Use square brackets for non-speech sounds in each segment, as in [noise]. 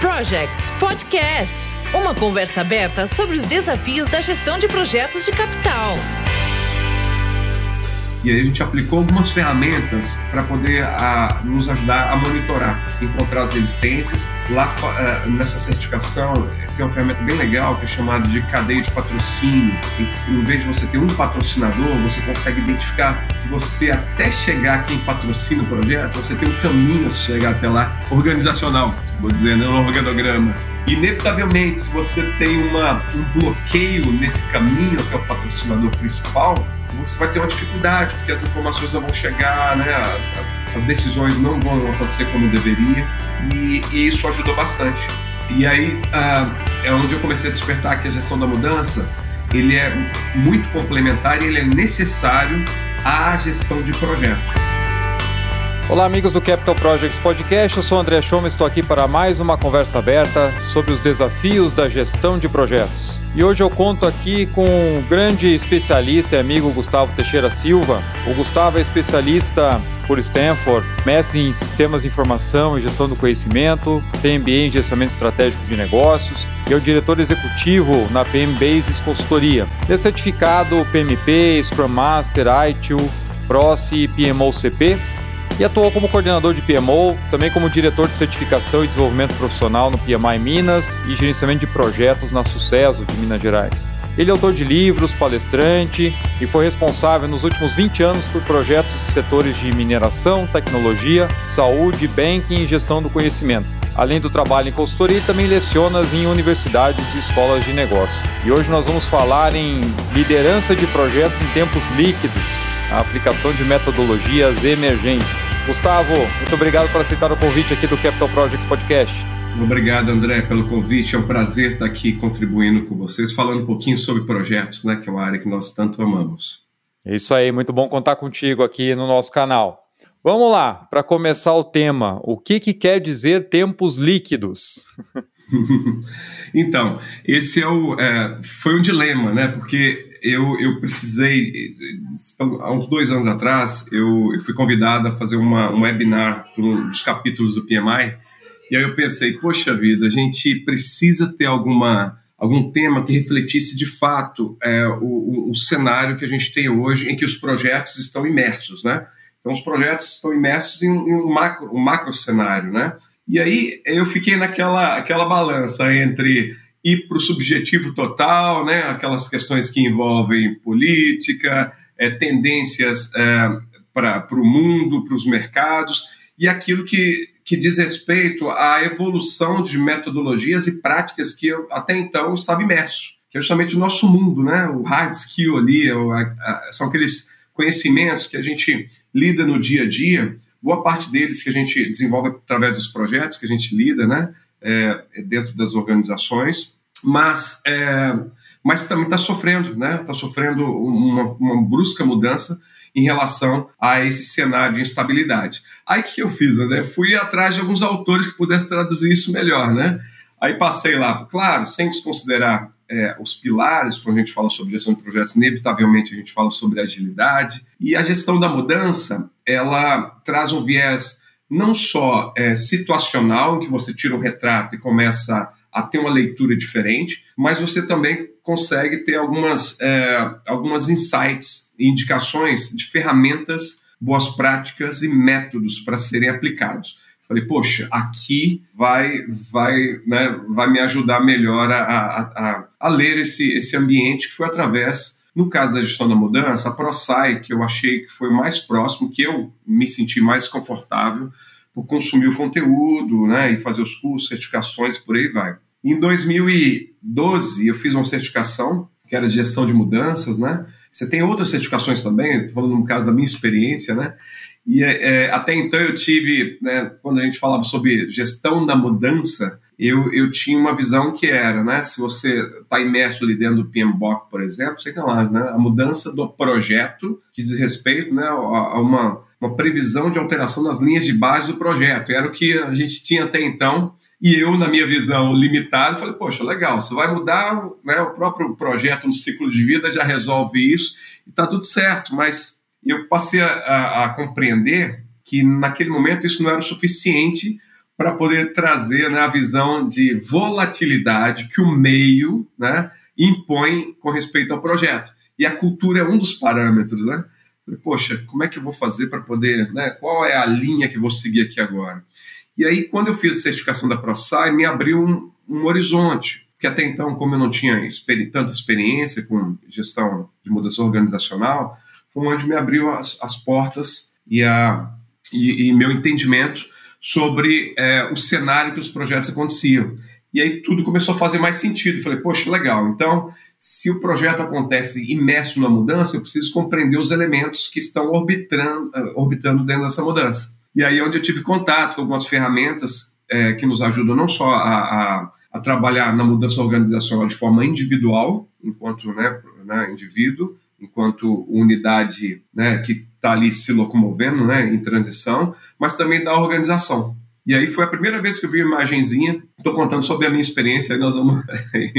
Projects Podcast uma conversa aberta sobre os desafios da gestão de projetos de capital. E aí a gente aplicou algumas ferramentas para poder a, nos ajudar a monitorar, encontrar as resistências. Lá uh, nessa certificação tem uma ferramenta bem legal que é chamada de cadeia de patrocínio, em que vez de você ter um patrocinador, você consegue identificar que você até chegar quem patrocina o projeto, você tem um caminho a chegar até lá, organizacional, vou dizer, né, um organograma. Inevitavelmente, se você tem uma, um bloqueio nesse caminho até o patrocinador principal, você vai ter uma dificuldade, porque as informações não vão chegar, né? as, as, as decisões não vão acontecer como deveria, e, e isso ajudou bastante. E aí uh, é onde eu comecei a despertar que a gestão da mudança ele é muito complementar e ele é necessário à gestão de projeto. Olá, amigos do Capital Projects Podcast. Eu sou André Schoma, estou aqui para mais uma conversa aberta sobre os desafios da gestão de projetos. E hoje eu conto aqui com um grande especialista e amigo Gustavo Teixeira Silva. O Gustavo é especialista por Stanford, mestre em sistemas de informação e gestão do conhecimento, tem MBA em gerenciamento estratégico de negócios e é o diretor executivo na PM Bases Consultoria. É certificado PMP, Scrum Master, ITIL, PROCE e PMO-CP e atuou como coordenador de PMO, também como diretor de certificação e desenvolvimento profissional no PMI Minas e gerenciamento de projetos na Sucesso de Minas Gerais. Ele é autor de livros, palestrante e foi responsável nos últimos 20 anos por projetos de setores de mineração, tecnologia, saúde, banking e gestão do conhecimento. Além do trabalho em consultoria, também leciona em universidades e escolas de negócio. E hoje nós vamos falar em liderança de projetos em tempos líquidos, a aplicação de metodologias emergentes. Gustavo, muito obrigado por aceitar o convite aqui do Capital Projects Podcast. Obrigado, André, pelo convite. É um prazer estar aqui contribuindo com vocês, falando um pouquinho sobre projetos, né, que é uma área que nós tanto amamos. É isso aí, muito bom contar contigo aqui no nosso canal. Vamos lá, para começar o tema, o que, que quer dizer tempos líquidos? [laughs] então, esse é o, é, foi um dilema, né? Porque eu, eu precisei, há uns dois anos atrás, eu, eu fui convidado a fazer uma, um webinar para um dos capítulos do PMI, e aí eu pensei, poxa vida, a gente precisa ter alguma, algum tema que refletisse de fato é, o, o, o cenário que a gente tem hoje, em que os projetos estão imersos, né? Então, os projetos estão imersos em, em um, macro, um macro cenário, né? E aí eu fiquei naquela aquela balança entre ir para o subjetivo total, né? aquelas questões que envolvem política, é, tendências é, para o mundo, para os mercados, e aquilo que, que diz respeito à evolução de metodologias e práticas que eu até então estava imerso, que é justamente o nosso mundo, né? o hard skill ali, a, a, são aqueles conhecimentos que a gente lida no dia a dia, boa parte deles que a gente desenvolve através dos projetos que a gente lida, né? É, dentro das organizações, mas, é, mas também está sofrendo, né? Está sofrendo uma, uma, brusca mudança em relação a esse cenário de instabilidade. Aí que eu fiz, né? Fui atrás de alguns autores que pudessem traduzir isso melhor, né? Aí passei lá, claro, sem desconsiderar é, os pilares, quando a gente fala sobre gestão de projetos, inevitavelmente a gente fala sobre agilidade. E a gestão da mudança, ela traz um viés não só é, situacional, em que você tira um retrato e começa a ter uma leitura diferente, mas você também consegue ter algumas, é, algumas insights, indicações de ferramentas, boas práticas e métodos para serem aplicados. Falei, poxa, aqui vai vai, né, vai me ajudar melhor a, a, a, a ler esse, esse ambiente que foi através no caso da gestão da mudança, a ProSci, que eu achei que foi mais próximo, que eu me senti mais confortável por consumir o conteúdo, né, e fazer os cursos, certificações, por aí vai. Em 2012, eu fiz uma certificação, que era de gestão de mudanças, né? Você tem outras certificações também, estou falando no caso da minha experiência, né? E é, até então eu tive, né, quando a gente falava sobre gestão da mudança, eu, eu tinha uma visão que era, né, se você está imerso ali dentro do PMBOK, por exemplo, sei lá, né, a mudança do projeto que diz respeito né, a, uma, uma previsão de alteração nas linhas de base do projeto. Era o que a gente tinha até então. E eu, na minha visão limitada, falei, poxa, legal, você vai mudar né, o próprio projeto no ciclo de vida, já resolve isso, e está tudo certo, mas eu passei a, a, a, compreender que naquele momento isso não era o suficiente para poder trazer né, a visão de volatilidade que o meio né, impõe com respeito ao projeto. E a cultura é um dos parâmetros, né? Poxa, como é que eu vou fazer para poder, né? Qual é a linha que eu vou seguir aqui agora? E aí, quando eu fiz a certificação da ProSci, me abriu um, um horizonte, que até então, como eu não tinha experi tanta experiência com gestão de mudança organizacional, foi onde me abriu as, as portas e, a, e, e meu entendimento sobre é, o cenário que os projetos aconteciam. E aí tudo começou a fazer mais sentido. Falei, poxa, legal. Então, se o projeto acontece imerso na mudança, eu preciso compreender os elementos que estão orbitando, eh, orbitando dentro dessa mudança. E aí é onde eu tive contato com algumas ferramentas é, que nos ajudam não só a, a, a, trabalhar na mudança organizacional de forma individual, enquanto né, né, indivíduo, enquanto unidade né, que está ali se locomovendo né, em transição, mas também da organização. E aí foi a primeira vez que eu vi uma imagenzinha. Estou contando sobre a minha experiência, aí nós vamos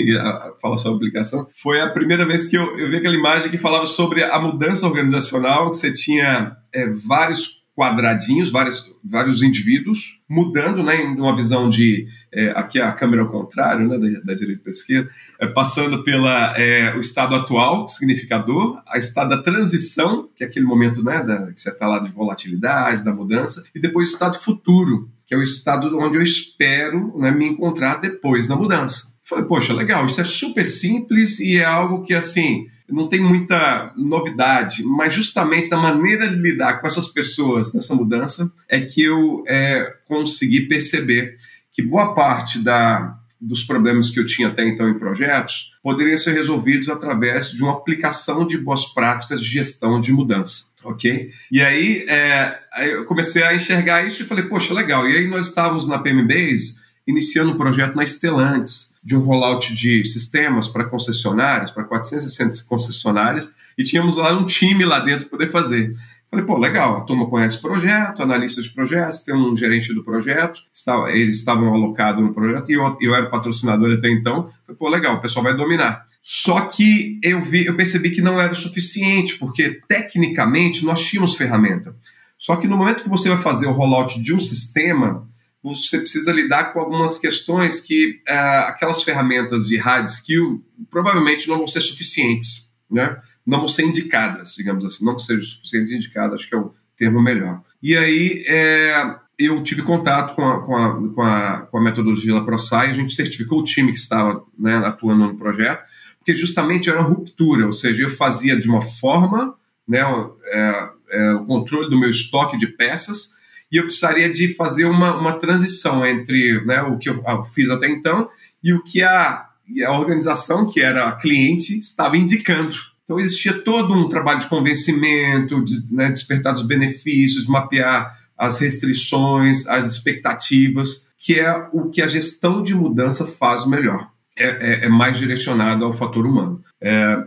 [laughs] falar sobre a aplicação. Foi a primeira vez que eu, eu, vi aquela imagem que falava sobre a mudança organizacional, que você tinha é, vários quadradinhos, vários, vários indivíduos mudando, né, em uma visão de é, aqui a câmera ao contrário, né, da, da direita para esquerda, é, passando pela é, o estado atual, que significa dor, a estado da transição, que é aquele momento, né, da, que você está lá de volatilidade, da mudança, e depois o estado futuro, que é o estado onde eu espero né, me encontrar depois da mudança. Falei, poxa, legal, isso é super simples e é algo que, assim, não tem muita novidade, mas justamente da maneira de lidar com essas pessoas nessa mudança é que eu é, consegui perceber que boa parte da, dos problemas que eu tinha até então em projetos poderiam ser resolvidos através de uma aplicação de boas práticas de gestão de mudança, ok? E aí, é, eu comecei a enxergar isso e falei, poxa, legal. E aí nós estávamos na PMBase iniciando um projeto na Stellantis, de um rollout de sistemas para concessionárias, para 460 concessionárias, e tínhamos lá um time lá dentro para poder fazer. Falei, pô, legal, a turma conhece o projeto, analista de projetos, tem um gerente do projeto, eles estavam alocados no projeto e eu, eu era patrocinador até então. Falei, pô, legal, o pessoal vai dominar. Só que eu, vi, eu percebi que não era o suficiente, porque tecnicamente nós tínhamos ferramenta. Só que no momento que você vai fazer o rollout de um sistema, você precisa lidar com algumas questões que uh, aquelas ferramentas de hard skill provavelmente não vão ser suficientes, né? Não vão ser indicadas, digamos assim, não vão ser suficientes indicadas, acho que é o termo melhor. E aí é, eu tive contato com a, com a, com a, com a metodologia da ProSci, a gente certificou o time que estava né, atuando no projeto, porque justamente era ruptura, ou seja, eu fazia de uma forma né, é, é, o controle do meu estoque de peças e eu precisaria de fazer uma, uma transição entre né, o que eu fiz até então e o que a, a organização, que era a cliente, estava indicando. Então existia todo um trabalho de convencimento, de né, despertar os benefícios, mapear as restrições, as expectativas, que é o que a gestão de mudança faz melhor. É, é, é mais direcionado ao fator humano. É,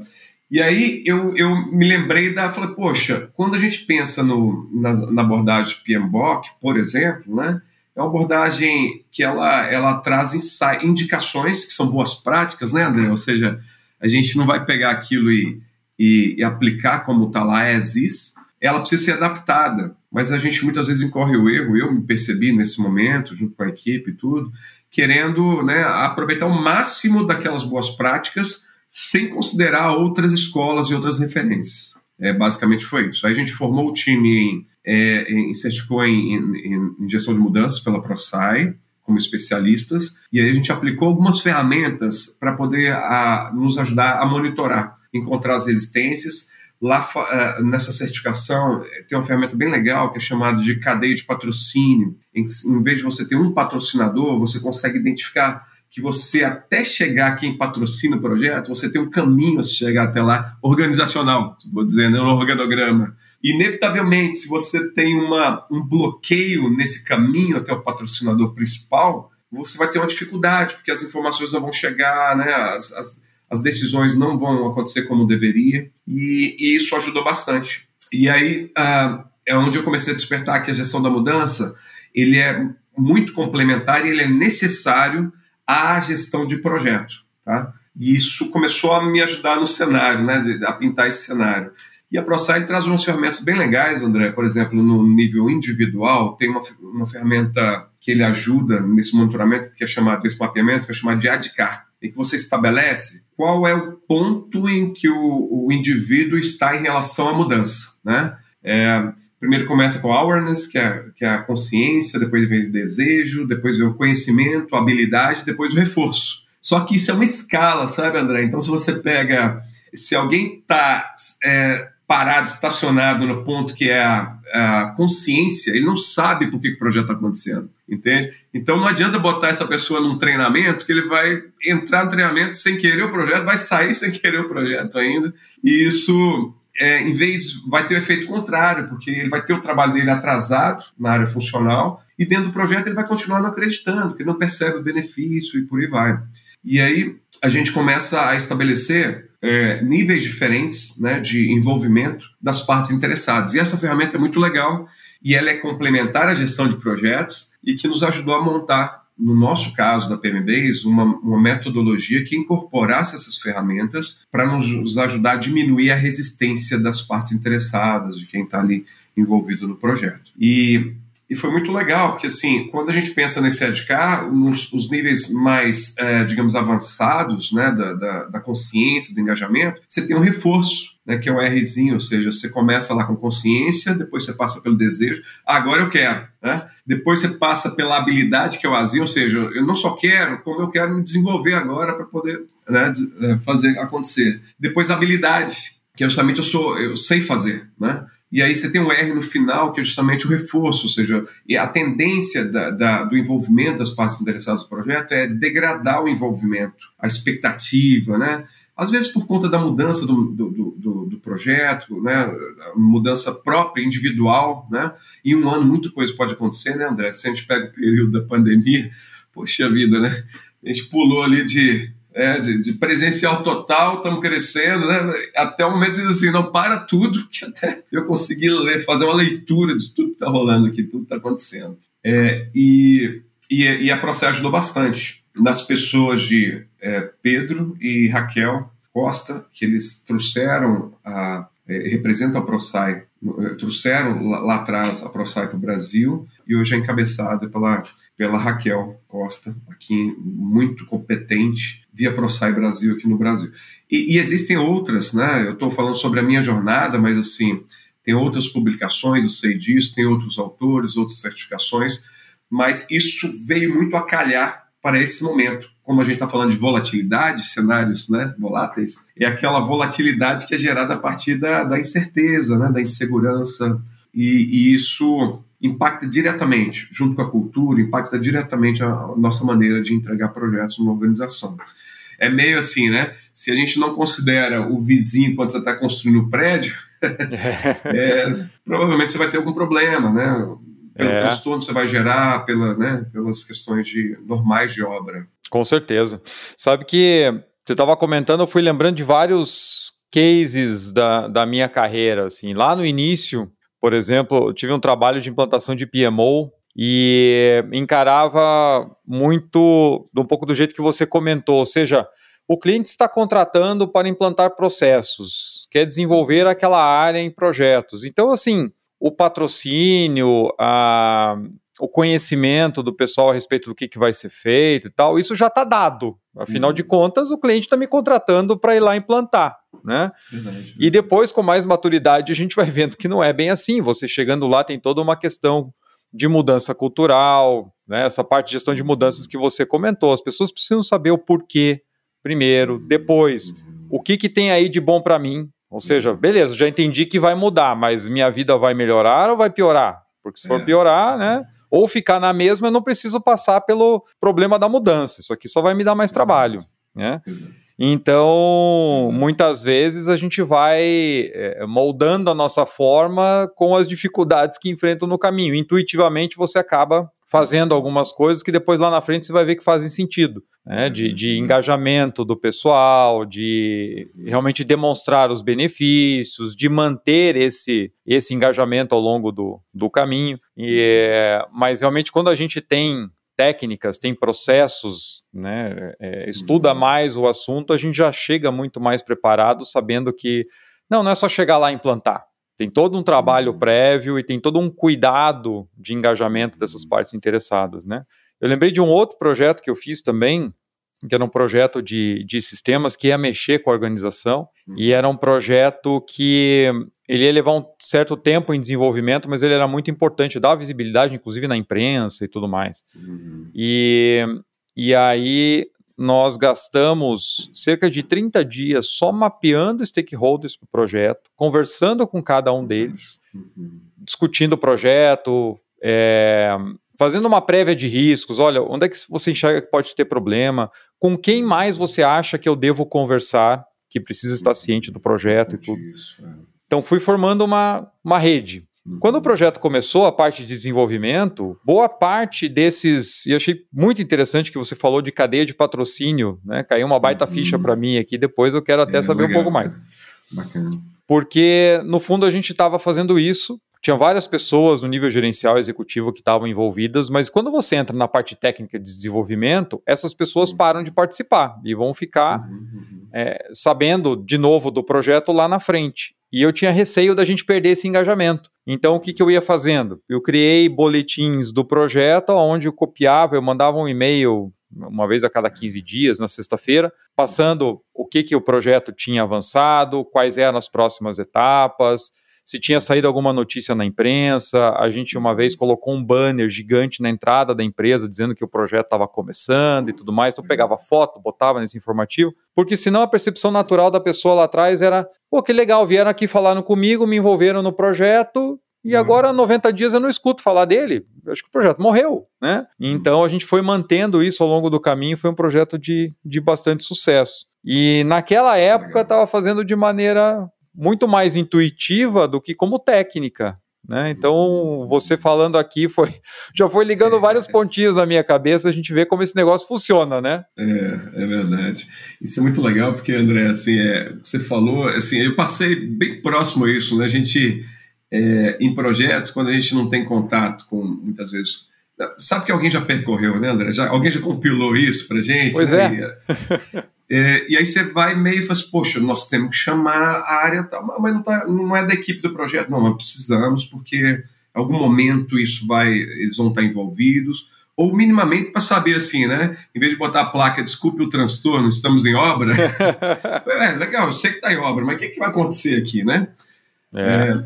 e aí eu, eu me lembrei da. Falei, poxa, quando a gente pensa no, na, na abordagem PMBOK, por exemplo, né, é uma abordagem que ela, ela traz indicações que são boas práticas, né, André? Ou seja, a gente não vai pegar aquilo e, e, e aplicar como está lá, as is, ela precisa ser adaptada. Mas a gente muitas vezes incorre o erro, eu me percebi nesse momento, junto com a equipe e tudo, querendo né, aproveitar o máximo daquelas boas práticas sem considerar outras escolas e outras referências. É, basicamente foi isso. Aí a gente formou o time em, é, em certificou em, em, em, gestão de mudanças pela ProSci, como especialistas, e aí a gente aplicou algumas ferramentas para poder a, nos ajudar a monitorar, encontrar as resistências. Lá uh, nessa certificação tem uma ferramenta bem legal que é chamada de cadeia de patrocínio. Em, em vez de você ter um patrocinador, você consegue identificar que você até chegar quem patrocina o projeto, você tem um caminho a chegar até lá, organizacional, vou dizer, né, um organograma. Inevitavelmente, se você tem uma, um bloqueio nesse caminho até o patrocinador principal, você vai ter uma dificuldade, porque as informações não vão chegar, né, as, as, as decisões não vão acontecer como deveria, e, e isso ajudou bastante. E aí uh, é onde eu comecei a despertar que a gestão da mudança ele é muito complementar e ele é necessário à gestão de projeto. Tá? E isso começou a me ajudar no cenário, né, a pintar esse cenário. E a ProSci traz umas ferramentas bem legais, André. Por exemplo, no nível individual, tem uma, uma ferramenta que ele ajuda nesse monitoramento, que é chamado, esse mapeamento, que é chamado de ADCAR, em que você estabelece qual é o ponto em que o, o indivíduo está em relação à mudança, né? É, primeiro começa com awareness, que é, que é a consciência, depois vem o desejo, depois vem o conhecimento, a habilidade, depois o reforço. Só que isso é uma escala, sabe, André? Então, se você pega. Se alguém está é, parado, estacionado no ponto que é a, a consciência, ele não sabe por que, que o projeto está acontecendo, entende? Então não adianta botar essa pessoa num treinamento que ele vai entrar no treinamento sem querer o projeto, vai sair [laughs] sem querer o projeto ainda, e isso é, em vez vai ter o efeito contrário, porque ele vai ter o trabalho dele atrasado na área funcional e dentro do projeto ele vai continuar não acreditando, porque não percebe o benefício e por aí vai. E aí a gente começa a estabelecer é, níveis diferentes né, de envolvimento das partes interessadas. E essa ferramenta é muito legal e ela é complementar à gestão de projetos e que nos ajudou a montar, no nosso caso da PMBase, uma, uma metodologia que incorporasse essas ferramentas para nos ajudar a diminuir a resistência das partes interessadas, de quem está ali envolvido no projeto. E e foi muito legal, porque assim, quando a gente pensa nesse EDK, nos os níveis mais, é, digamos, avançados né, da, da, da, consciência, do engajamento, você tem um reforço, né, que é o Rzinho, ou seja, você começa lá com consciência, depois você passa pelo desejo, agora eu quero. Né? Depois você passa pela habilidade, que é o Azinho, ou seja, eu não só quero, como eu quero me desenvolver agora para poder né, é, fazer acontecer. Depois a habilidade, que é justamente eu sou, eu sei fazer, né? E aí você tem um R no final, que é justamente o reforço, ou seja, a tendência da, da, do envolvimento das partes interessadas no projeto é degradar o envolvimento, a expectativa, né? Às vezes por conta da mudança do, do, do projeto, né? mudança própria, individual, né? E um ano muita coisa pode acontecer, né, André? Se a gente pega o período da pandemia, poxa vida, né? A gente pulou ali de é, de, de, presencial total, estamos crescendo, né? Até o momento diz assim, não para tudo, que até eu consegui ler, fazer uma leitura de tudo que está rolando aqui, tudo que está acontecendo. É, e, e, e, a Procé ajudou bastante nas pessoas de é, Pedro e Raquel Costa, que eles trouxeram a é, representam a ProSci, é, trouxeram lá, lá atrás a ProSci para o Brasil e hoje é encabeçada pela pela Raquel Costa, aqui muito competente, via ProSci Brasil aqui no Brasil. E, e existem outras, né? Eu estou falando sobre a minha jornada, mas assim, tem outras publicações, eu sei disso, tem outros autores, outras certificações, mas isso veio muito a calhar para esse momento. Como a gente está falando de volatilidade, cenários né, voláteis, é aquela volatilidade que é gerada a partir da, da incerteza, né, da insegurança, e, e isso impacta diretamente, junto com a cultura, impacta diretamente a nossa maneira de entregar projetos numa organização. É meio assim, né? Se a gente não considera o vizinho quando você está construindo o prédio, [laughs] é, provavelmente você vai ter algum problema, né? Pelo é. transtorno que você vai gerar, pela, né, pelas questões de, normais de obra. Com certeza. Sabe que você estava comentando, eu fui lembrando de vários cases da, da minha carreira. Assim, lá no início, por exemplo, eu tive um trabalho de implantação de PMO e encarava muito um pouco do jeito que você comentou, ou seja, o cliente está contratando para implantar processos, quer desenvolver aquela área em projetos. Então, assim, o patrocínio, a, o conhecimento do pessoal a respeito do que, que vai ser feito e tal, isso já está dado. Afinal uhum. de contas, o cliente está me contratando para ir lá implantar. Né? Verdade, E depois, com mais maturidade, a gente vai vendo que não é bem assim. Você chegando lá tem toda uma questão de mudança cultural, né? essa parte de gestão de mudanças que você comentou. As pessoas precisam saber o porquê primeiro, depois, uhum. o que, que tem aí de bom para mim. Ou seja, beleza, já entendi que vai mudar, mas minha vida vai melhorar ou vai piorar? Porque se for é. piorar, né? Ou ficar na mesma, eu não preciso passar pelo problema da mudança. Isso aqui só vai me dar mais trabalho. Né? Então, muitas vezes a gente vai é, moldando a nossa forma com as dificuldades que enfrentam no caminho. Intuitivamente você acaba fazendo algumas coisas que depois lá na frente você vai ver que fazem sentido, né? de, de engajamento do pessoal, de realmente demonstrar os benefícios, de manter esse, esse engajamento ao longo do, do caminho. E, é, mas realmente quando a gente tem técnicas, tem processos, né, é, estuda uhum. mais o assunto, a gente já chega muito mais preparado, sabendo que Não, não é só chegar lá e implantar. Tem todo um trabalho uhum. prévio e tem todo um cuidado de engajamento dessas partes interessadas, né? Eu lembrei de um outro projeto que eu fiz também, que era um projeto de, de sistemas que ia mexer com a organização, uhum. e era um projeto que ele ia levar um certo tempo em desenvolvimento, mas ele era muito importante, dava visibilidade, inclusive na imprensa e tudo mais. Uhum. E, e aí nós gastamos cerca de 30 dias só mapeando stakeholders para o projeto, conversando com cada um deles, uhum. discutindo o projeto, é, fazendo uma prévia de riscos. Olha, onde é que você enxerga que pode ter problema? Com quem mais você acha que eu devo conversar, que precisa estar ciente do projeto e tudo? É. Então, fui formando uma, uma rede. Quando o projeto começou, a parte de desenvolvimento, boa parte desses, e achei muito interessante que você falou de cadeia de patrocínio, né? Caiu uma baita uhum. ficha para mim aqui, depois eu quero até é, saber legal, um pouco mais. Bacana. Porque, no fundo, a gente estava fazendo isso, tinha várias pessoas no nível gerencial e executivo que estavam envolvidas, mas quando você entra na parte técnica de desenvolvimento, essas pessoas uhum. param de participar e vão ficar uhum, uhum. É, sabendo de novo do projeto lá na frente. E eu tinha receio da gente perder esse engajamento. Então, o que, que eu ia fazendo? Eu criei boletins do projeto, onde eu copiava, eu mandava um e-mail uma vez a cada 15 dias, na sexta-feira, passando o que, que o projeto tinha avançado, quais eram as próximas etapas, se tinha saído alguma notícia na imprensa. A gente uma vez colocou um banner gigante na entrada da empresa dizendo que o projeto estava começando e tudo mais. Então pegava foto, botava nesse informativo, porque senão a percepção natural da pessoa lá atrás era: pô, que legal, vieram aqui falaram comigo, me envolveram no projeto. E uhum. agora, 90 dias, eu não escuto falar dele. Eu acho que o projeto morreu, né? Então, a gente foi mantendo isso ao longo do caminho. Foi um projeto de, de bastante sucesso. E naquela época, estava fazendo de maneira muito mais intuitiva do que como técnica. Né? Então, você falando aqui foi [laughs] já foi ligando é, vários pontinhos na minha cabeça, a gente vê como esse negócio funciona, né? É, é verdade. Isso é muito legal, porque, André, assim, é, você falou, assim, eu passei bem próximo a isso, né? A gente, é, em projetos, quando a gente não tem contato com, muitas vezes, sabe que alguém já percorreu, né, André? Já, alguém já compilou isso pra gente? Pois né? é. [laughs] É, e aí você vai meio e fala assim, poxa, nós temos que chamar a área tal, mas não, tá, não é da equipe do projeto, não, mas precisamos, porque em algum momento isso vai, eles vão estar envolvidos, ou minimamente para saber assim, né? Em vez de botar a placa, desculpe o transtorno, estamos em obra. [laughs] é, legal, eu sei que está em obra, mas o que, que vai acontecer aqui, né? É.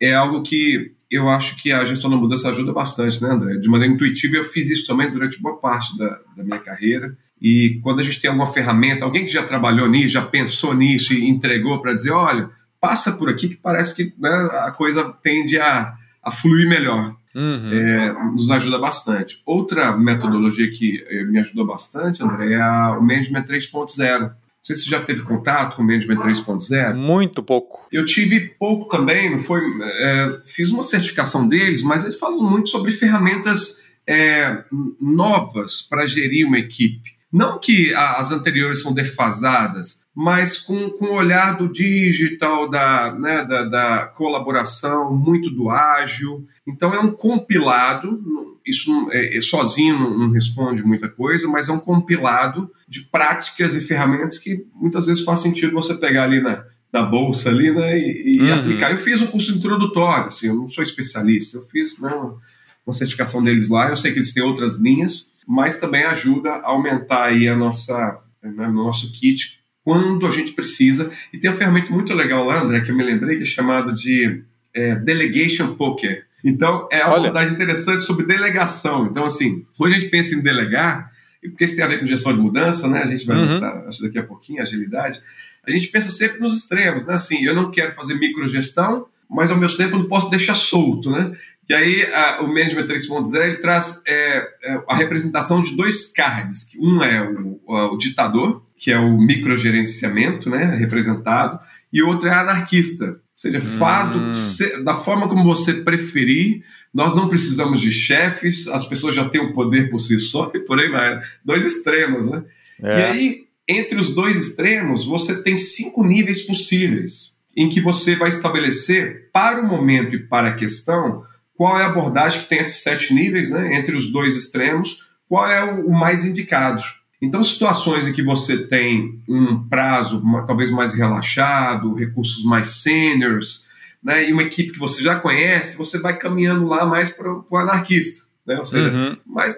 é. é algo que eu acho que a gestão da mudança ajuda bastante, né, André? De maneira intuitiva, eu fiz isso também durante boa parte da, da minha carreira. E quando a gente tem alguma ferramenta, alguém que já trabalhou nisso, já pensou nisso e entregou para dizer, olha, passa por aqui que parece que né, a coisa tende a, a fluir melhor. Uhum. É, nos ajuda bastante. Outra metodologia que eh, me ajudou bastante, André, é a, o Management 3.0. Não sei se você já teve contato com o Management 3.0. Muito pouco. Eu tive pouco também, não foi, é, fiz uma certificação deles, mas eles falam muito sobre ferramentas é, novas para gerir uma equipe. Não que as anteriores são defasadas, mas com, com o olhar do digital, da, né, da, da, colaboração, muito do ágil. Então é um compilado, isso é, é, sozinho não, não, responde muita coisa, mas é um compilado de práticas e ferramentas que muitas vezes faz sentido você pegar ali na, na bolsa ali, né, e, e uhum. aplicar. Eu fiz um curso introdutório, assim, eu não sou especialista, eu fiz né, uma certificação deles lá, eu sei que eles têm outras linhas, mas também ajuda a aumentar aí a nossa, né, nosso kit quando a gente precisa. E tem uma ferramenta muito legal lá, André, que eu me lembrei, que é chamado de é, Delegation Poker. Então, é uma abordagem interessante sobre delegação. Então, assim, quando a gente pensa em delegar, porque isso tem a ver com gestão de mudança, né? A gente vai uhum. acho daqui a pouquinho, agilidade. A gente pensa sempre nos extremos, né? Assim, eu não quero fazer microgestão, mas ao mesmo tempo não posso deixar solto, né? E aí a, o Management 3.0 ele traz é, é, a representação de dois cards. Um é o, o, ditador, que é o microgerenciamento, né, representado, e o outro é anarquista. Ou seja, faz do, hum. da forma como você preferir. Nós não precisamos de chefes, as pessoas já têm o poder por si só [laughs] e por aí vai. Dois extremos, né? É. E aí, entre os dois extremos, você tem cinco níveis possíveis em que você vai estabelecer para o momento e para a questão qual é a abordagem que tem esses sete níveis, né, entre os dois extremos, qual é o, mais indicado. Então, situações em que você tem um prazo talvez mais relaxado, recursos mais seniors, né, e uma equipe que você já conhece, você vai caminhando lá mais para o anarquista. Né? Ou seja, uhum. mais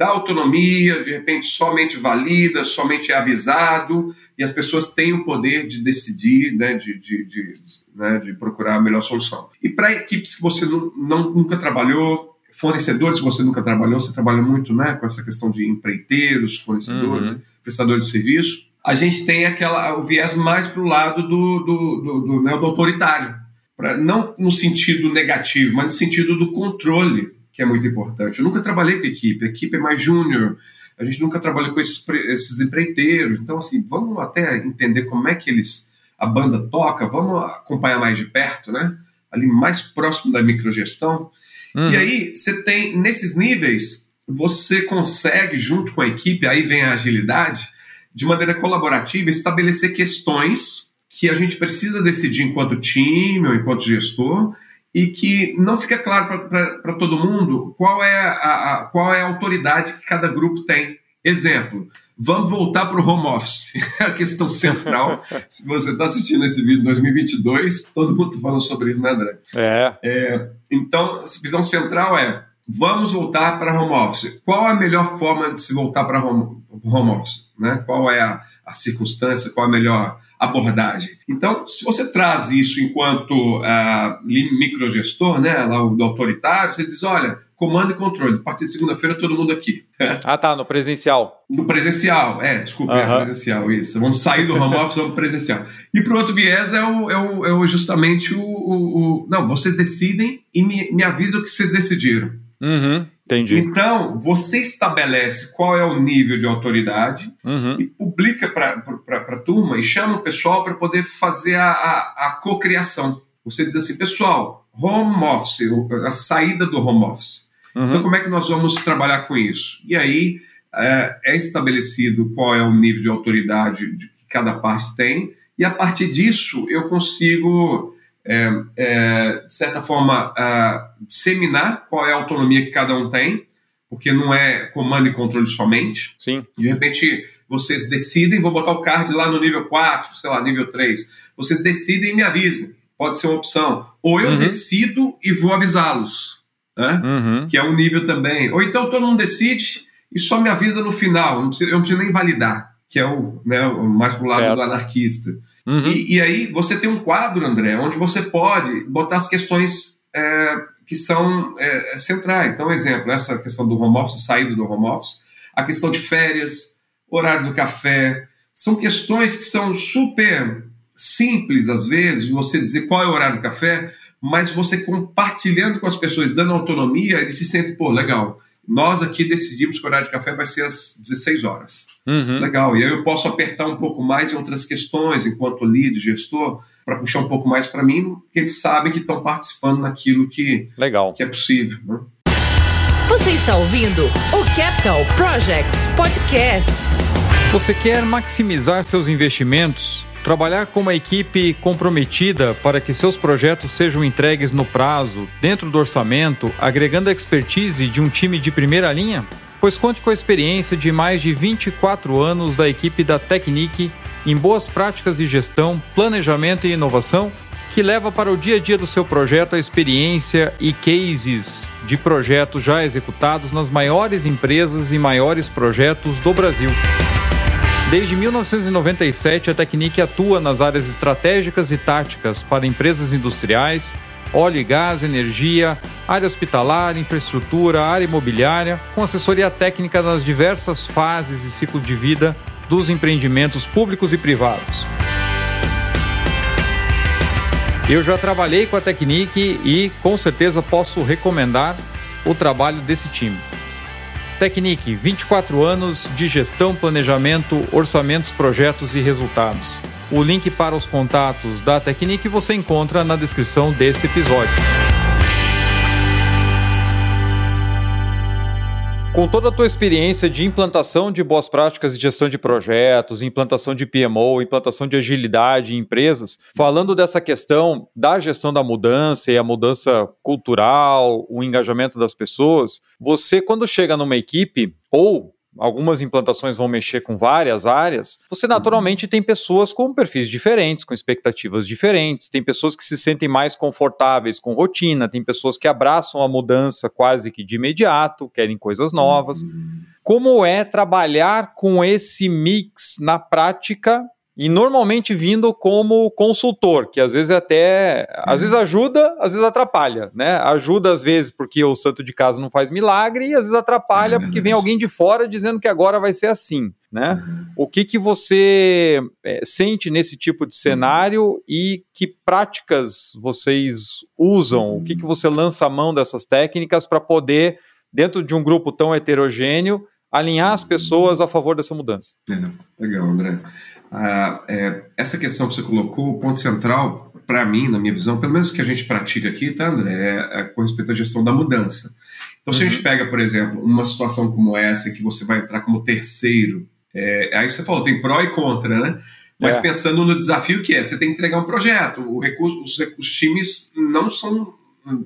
dá autonomia, de repente somente valida, somente é avisado, e as pessoas têm o poder de decidir, né, de, de, de, né, de procurar a melhor solução. E para equipes que você não, não, nunca trabalhou, fornecedores que você nunca trabalhou, você trabalha muito né, com essa questão de empreiteiros, fornecedores, uhum. prestadores de serviço, a gente tem aquela, o viés mais para o lado do, do, do, do, né, do autoritário. Pra, não no sentido negativo, mas no sentido do controle que é muito importante. Eu nunca trabalhei com equipe, a equipe é mais júnior, a gente nunca trabalhou com esses, esses empreiteiros. Então, assim, vamos até entender como é que eles, a banda toca, vamos acompanhar mais de perto, né? Ali mais próximo da microgestão. Uhum. E aí, você tem, nesses níveis, você consegue, junto com a equipe, aí vem a agilidade, de maneira colaborativa, estabelecer questões que a gente precisa decidir enquanto time ou enquanto gestor, e que não fica claro para todo mundo qual é a, a, qual é a autoridade que cada grupo tem. Exemplo, vamos voltar para o home office, [laughs] a questão central. [laughs] Se você está assistindo esse vídeo em 2022, todo mundo está falando sobre isso, né, André? É. é. Então, a visão central é vamos voltar para home office. Qual a melhor forma de se voltar para home, home office? Né? Qual é a, a circunstância? Qual a melhor abordagem. Então, se você traz isso enquanto uh, microgestor, né, lá o autoritário, você diz, olha, comando e controle, a partir de segunda-feira todo mundo aqui. [laughs] ah, tá, no presencial. No presencial, é, desculpa, é presencial, isso. Vamos sair do home office, vamos presencial. E para o outro viés é, o, é, o, é o justamente o, o, o, Não, vocês decidem e me, me avisam o que vocês decidiram. Uhum. Entendi. Então, você estabelece qual é o nível de autoridade uhum. e publica para a turma e chama o pessoal para poder fazer a, a, a cocriação. Você diz assim, pessoal, home office, a saída do home office. Uhum. Então, como é que nós vamos trabalhar com isso? E aí é, é estabelecido qual é o nível de autoridade que cada parte tem, e a partir disso eu consigo é, é, de certa forma, disseminar qual é a autonomia que cada um tem, porque não é comando e controle somente. Sim. De repente, vocês decidem, vou botar o card lá no nível 4, sei lá, nível 3. Vocês decidem e me avisem. Pode ser uma opção. Ou eu uhum. decido e vou avisá-los, né? Uhum. que é um nível também. Ou então todo mundo decide e só me avisa no final, não preciso, eu não preciso nem validar, que é o, né, mais pro lado certo. do anarquista. Uhum. E, e, aí você tem um quadro, André, onde você pode botar as questões é, que são é, centrais. Então, exemplo, essa questão do home office, saída do home office, a questão de férias, horário do café, são questões que são super simples, às vezes, você dizer qual é o horário do café, mas você compartilhando com as pessoas, dando autonomia, eles se sentem, pô, legal, nós aqui decidimos que o horário de café vai ser às 16 horas. Uhum. Legal. E aí eu posso apertar um pouco mais em outras questões, enquanto lead, gestor, para puxar um pouco mais para mim, porque eles sabem que estão participando naquilo que, Legal. que é possível. Né? Você está ouvindo o Capital Projects Podcast. Você quer maximizar seus investimentos? Trabalhar com uma equipe comprometida para que seus projetos sejam entregues no prazo, dentro do orçamento, agregando a expertise de um time de primeira linha? Pois conte com a experiência de mais de 24 anos da equipe da Technique em boas práticas de gestão, planejamento e inovação, que leva para o dia a dia do seu projeto a experiência e cases de projetos já executados nas maiores empresas e maiores projetos do Brasil. Desde 1997, a Technic atua nas áreas estratégicas e táticas para empresas industriais, óleo e gás, energia, área hospitalar, infraestrutura, área imobiliária, com assessoria técnica nas diversas fases e ciclo de vida dos empreendimentos públicos e privados. Eu já trabalhei com a Technic e com certeza posso recomendar o trabalho desse time. Technic, 24 anos de gestão, planejamento, orçamentos, projetos e resultados. O link para os contatos da Technic você encontra na descrição desse episódio. Com toda a tua experiência de implantação de boas práticas de gestão de projetos, implantação de PMO, implantação de agilidade em empresas, falando dessa questão da gestão da mudança e a mudança cultural, o engajamento das pessoas, você quando chega numa equipe ou algumas implantações vão mexer com várias áreas, você naturalmente tem pessoas com perfis diferentes, com expectativas diferentes, tem pessoas que se sentem mais confortáveis com rotina, tem pessoas que abraçam a mudança quase que de imediato, querem coisas novas. Como é trabalhar com esse mix na prática e normalmente vindo como consultor, que às vezes até, às vezes ajuda, às vezes atrapalha, né? Ajuda às vezes porque o santo de casa não faz milagre e às vezes atrapalha é porque vem alguém de fora dizendo que agora vai ser assim, né? Uhum. O que que você é, sente nesse tipo de cenário e que práticas vocês usam? O que que você lança a mão dessas técnicas para poder dentro de um grupo tão heterogêneo alinhar as pessoas a favor dessa mudança? É, legal, André. Ah, é, essa questão que você colocou, o ponto central, para mim, na minha visão, pelo menos que a gente pratica aqui, tá, André, é, é com respeito à gestão da mudança. Então, se a gente uhum. pega, por exemplo, uma situação como essa, que você vai entrar como terceiro, é, aí você falou, tem pró e contra, né? Mas é. pensando no desafio que é, você tem que entregar um projeto, o recurso, os, os times não são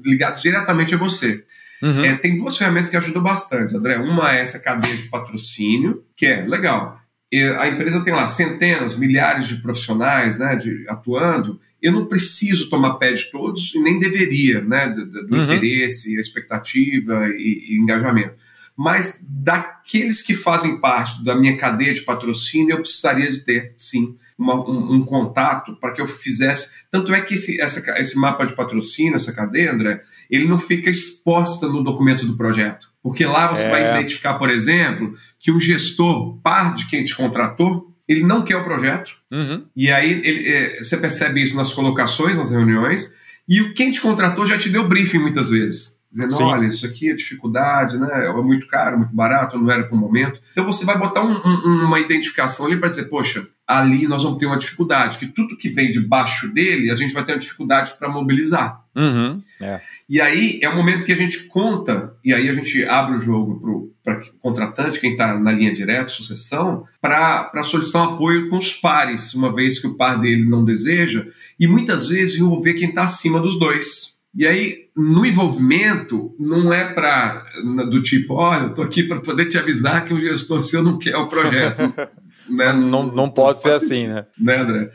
ligados diretamente a você. Uhum. É, tem duas ferramentas que ajudam bastante, André. Uma é essa cadeia de patrocínio, que é legal a empresa tem lá centenas, milhares de profissionais né, de, atuando, eu não preciso tomar pé de todos e nem deveria, né, do, do uhum. interesse, a expectativa e, e, engajamento. Mas daqueles que fazem parte da minha cadeia de patrocínio, eu precisaria de ter, sim, uma, um, um, contato para que eu fizesse. Tanto é que esse, essa, esse mapa de patrocínio, essa cadeia, André, ele não fica exposta no documento do projeto. Porque lá você é. vai identificar, por exemplo, que o gestor, par de quem te contratou, ele não quer o projeto. Uhum. E aí ele, é, você percebe isso nas colocações, nas reuniões, e o quem te contratou já te deu briefing muitas vezes dizendo, Sim. olha, isso aqui é dificuldade, né? É muito caro, muito barato, não era para o momento. Então você vai botar um, um, uma identificação ali para dizer, poxa, ali nós vamos ter uma dificuldade, que tudo que vem debaixo dele, a gente vai ter uma dificuldade para mobilizar. Uhum. É. E aí é o momento que a gente conta, e aí a gente abre o jogo para o contratante, quem está na linha direta, sucessão, para solicitar um apoio com os pares, uma vez que o par dele não deseja, e muitas vezes envolver quem está acima dos dois. E aí, no envolvimento, não é para do tipo, olha, eu tô aqui para poder te avisar que o gestor seu não quer o projeto. [laughs] né? Não, não, não pode ser assim, né? né, André?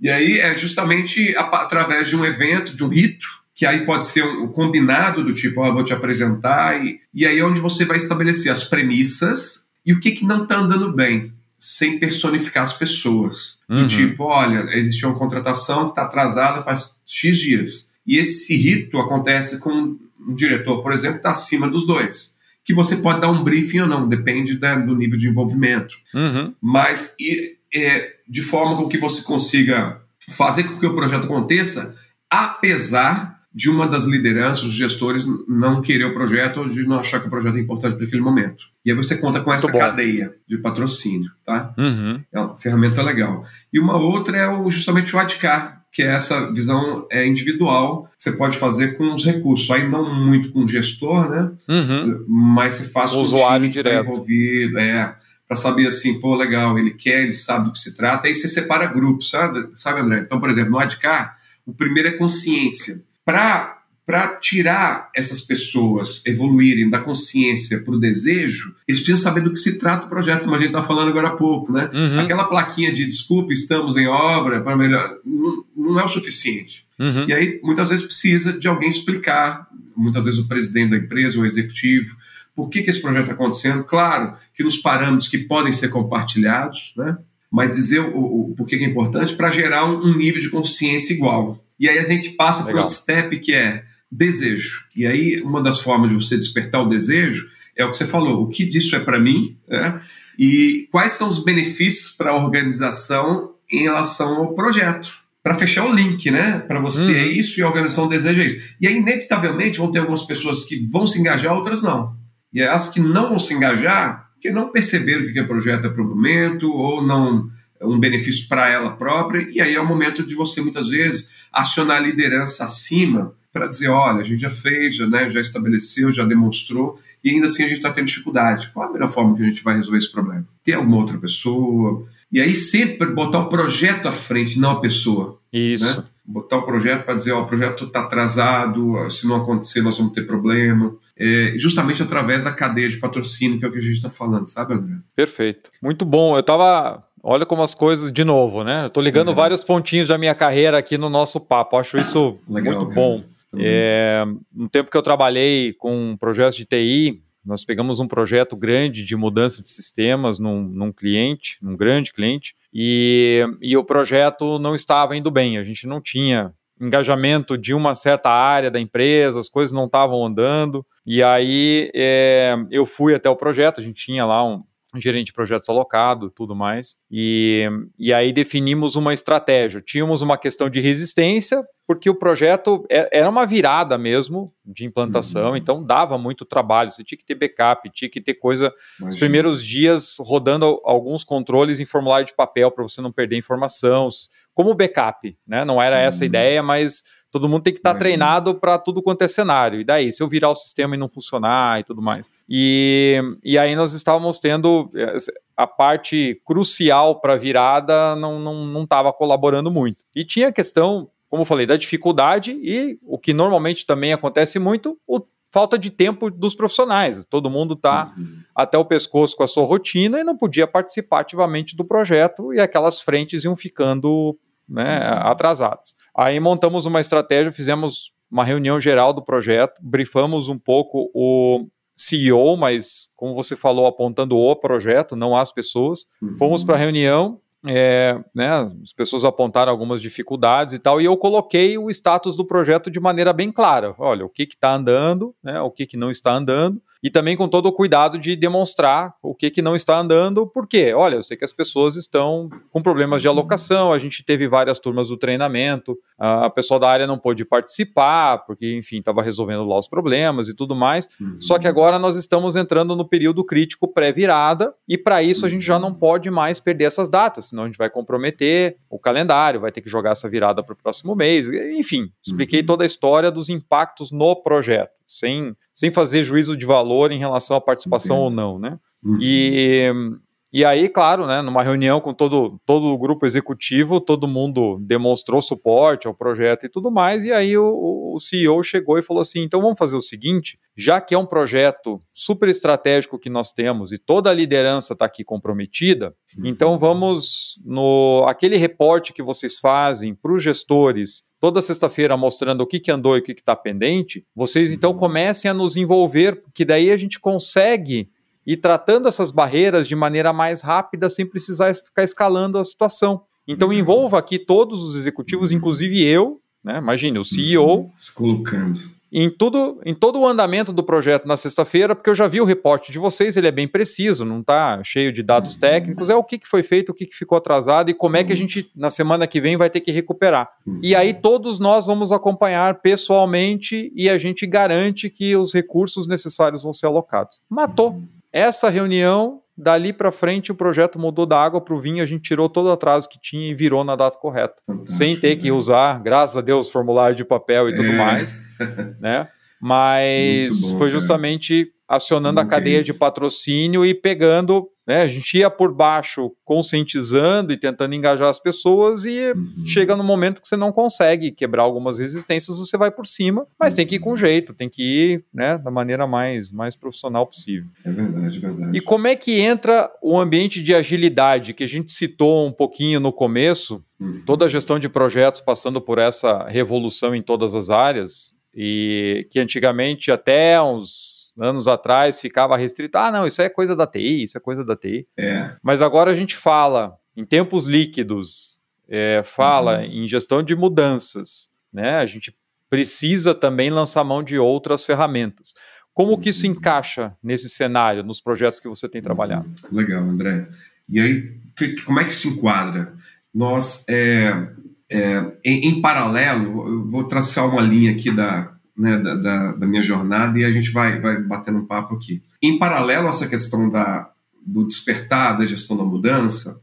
E aí é justamente através de um evento, de um rito, que aí pode ser um, combinado do tipo, ó, oh, vou te apresentar, e, e aí é onde você vai estabelecer as premissas e o que, que não está andando bem, sem personificar as pessoas. Uhum. Do tipo, olha, existiu uma contratação que está atrasada faz X dias e esse rito acontece com um diretor, por exemplo, que está acima dos dois. Que você pode dar um briefing ou não, depende da, do nível de envolvimento. Uhum. Mas e, é, de forma com que você consiga fazer com que o projeto aconteça, apesar de uma das lideranças, os gestores, não querer o projeto ou de não achar que o projeto é importante para aquele momento. E aí você conta com essa cadeia de patrocínio, tá? Uhum. É uma ferramenta legal. E uma outra é o, justamente o ADCAR, que é essa visão é, individual que você pode fazer com os recursos. Aí não muito com o gestor, né? Uhum. Mas você faz o com usuário o time direto. Tá envolvido, é, para saber assim, pô, legal, ele quer, ele sabe do que se trata. Aí você separa grupos, sabe, sabe André? Então, por exemplo, no ADCAR, o primeiro é consciência. Para tirar essas pessoas evoluírem da consciência para o desejo, eles precisam saber do que se trata o projeto, como a gente está falando agora há pouco, né? Uhum. Aquela plaquinha de desculpe, estamos em obra, para melhor, não, não, é o suficiente. Uhum. E aí, muitas vezes, precisa de alguém explicar, muitas vezes o presidente da empresa, o executivo, por que, que esse projeto está acontecendo. Claro que nos parâmetros que podem ser compartilhados, né? mas dizer o, o porquê que é importante para gerar um, um nível de consciência igual. E aí a gente passa para outro step que é desejo. E aí, uma das formas de você despertar o desejo é o que você falou: o que disso é para mim? Né? E quais são os benefícios para a organização em relação ao projeto? Para fechar o link, né? Para você é isso e a organização deseja isso. E aí, inevitavelmente, vão ter algumas pessoas que vão se engajar, outras não. E as que não vão se engajar, que não perceberam o que é projeto é para o momento, ou não é um benefício para ela própria, e aí é o momento de você, muitas vezes, acionar a liderança acima para dizer, olha, a gente já fez, já, né, já estabeleceu, já demonstrou, e ainda assim a gente está tendo dificuldade. Qual a melhor forma que a gente vai resolver esse problema? Ter alguma outra pessoa? E aí sempre botar o projeto à frente, não a pessoa. Isso. Né? botar o projeto para dizer, ó, o projeto está atrasado, se não acontecer nós vamos ter problema, é, justamente através da cadeia de patrocínio, que é o que a gente está falando, sabe, André? Perfeito. Muito bom. Eu estava Olha como as coisas, de novo, né? Eu tô ligando uhum. vários pontinhos da minha carreira aqui no nosso papo. Acho isso Legal, muito bom. É, no tempo que eu trabalhei com projetos de TI, nós pegamos um projeto grande de mudança de sistemas num, num cliente, num grande cliente, e, e o projeto não estava indo bem. A gente não tinha engajamento de uma certa área da empresa, as coisas não estavam andando. E aí é, eu fui até o projeto, a gente tinha lá um, gerente de projetos alocado, tudo mais. E, e aí definimos uma estratégia. Tínhamos uma questão de resistência, porque o projeto é, era uma virada mesmo de implantação, uhum. então dava muito trabalho. Você tinha que ter backup, tinha que ter coisa. Imagina. Os primeiros dias rodando alguns controles em formulário de papel para você não perder informação, como backup, né? Não era essa a uhum. ideia, mas Todo mundo tem que estar tá treinado para tudo quanto é cenário. E daí, se eu virar o sistema e não funcionar e tudo mais. E, e aí nós estávamos tendo eh, a parte crucial para a virada não estava não, não colaborando muito. E tinha a questão, como eu falei, da dificuldade e o que normalmente também acontece muito, o falta de tempo dos profissionais. Todo mundo está uhum. até o pescoço com a sua rotina e não podia participar ativamente do projeto e aquelas frentes iam ficando né, atrasados. Aí montamos uma estratégia, fizemos uma reunião geral do projeto, brifamos um pouco o CEO, mas como você falou, apontando o projeto, não as pessoas. Uhum. Fomos para a reunião, é, né, as pessoas apontaram algumas dificuldades e tal, e eu coloquei o status do projeto de maneira bem clara. Olha, o que está andando, né, o que, que não está andando, e também com todo o cuidado de demonstrar o que, que não está andando, porque, olha, eu sei que as pessoas estão com problemas de alocação, a gente teve várias turmas do treinamento, a pessoa da área não pôde participar, porque, enfim, estava resolvendo lá os problemas e tudo mais, uhum. só que agora nós estamos entrando no período crítico pré-virada, e para isso a gente já não pode mais perder essas datas, senão a gente vai comprometer o calendário, vai ter que jogar essa virada para o próximo mês, enfim, expliquei uhum. toda a história dos impactos no projeto, sem sem fazer juízo de valor em relação à participação ou não, né? Uhum. E, e aí, claro, né, numa reunião com todo, todo o grupo executivo, todo mundo demonstrou suporte ao projeto e tudo mais, e aí o, o CEO chegou e falou assim, então vamos fazer o seguinte, já que é um projeto super estratégico que nós temos e toda a liderança está aqui comprometida, uhum. então vamos no aquele reporte que vocês fazem para os gestores toda sexta-feira mostrando o que, que andou e o que está pendente, vocês então comecem a nos envolver, porque daí a gente consegue ir tratando essas barreiras de maneira mais rápida, sem precisar ficar escalando a situação. Então uhum. envolva aqui todos os executivos, inclusive eu, né? Imagine, o CEO. Se colocando em tudo, em todo o andamento do projeto na sexta-feira, porque eu já vi o reporte de vocês, ele é bem preciso, não está cheio de dados técnicos, é o que, que foi feito, o que, que ficou atrasado e como é que a gente, na semana que vem, vai ter que recuperar. E aí todos nós vamos acompanhar pessoalmente e a gente garante que os recursos necessários vão ser alocados. Matou. Essa reunião Dali para frente, o projeto mudou da água para o vinho, a gente tirou todo o atraso que tinha e virou na data correta. Fantástico, sem ter que usar, graças a Deus, formulário de papel e tudo é. mais. Né? Mas bom, foi justamente acionando a cadeia de patrocínio e pegando né? A gente ia por baixo conscientizando e tentando engajar as pessoas e uhum. chega no momento que você não consegue quebrar algumas resistências, você vai por cima, mas tem que ir com jeito, tem que ir né, da maneira mais, mais profissional possível. É verdade, é verdade. E como é que entra o ambiente de agilidade que a gente citou um pouquinho no começo, uhum. toda a gestão de projetos passando por essa revolução em todas as áreas, e que antigamente até uns anos atrás ficava restrito. Ah, não, isso é coisa da TI, isso é coisa da TI. É. Mas agora a gente fala em tempos líquidos, é, fala uhum. em gestão de mudanças, né? A gente precisa também lançar mão de outras ferramentas. Como que isso uhum. encaixa nesse cenário, nos projetos que você tem trabalhado? Legal, André. E aí, que, como é que se enquadra? Nós, é, é, em, em, paralelo, eu vou traçar uma linha aqui da, né, da, da, da, minha jornada e a gente vai, vai batendo um papo aqui. Em paralelo a essa questão da, do despertar, da gestão da mudança,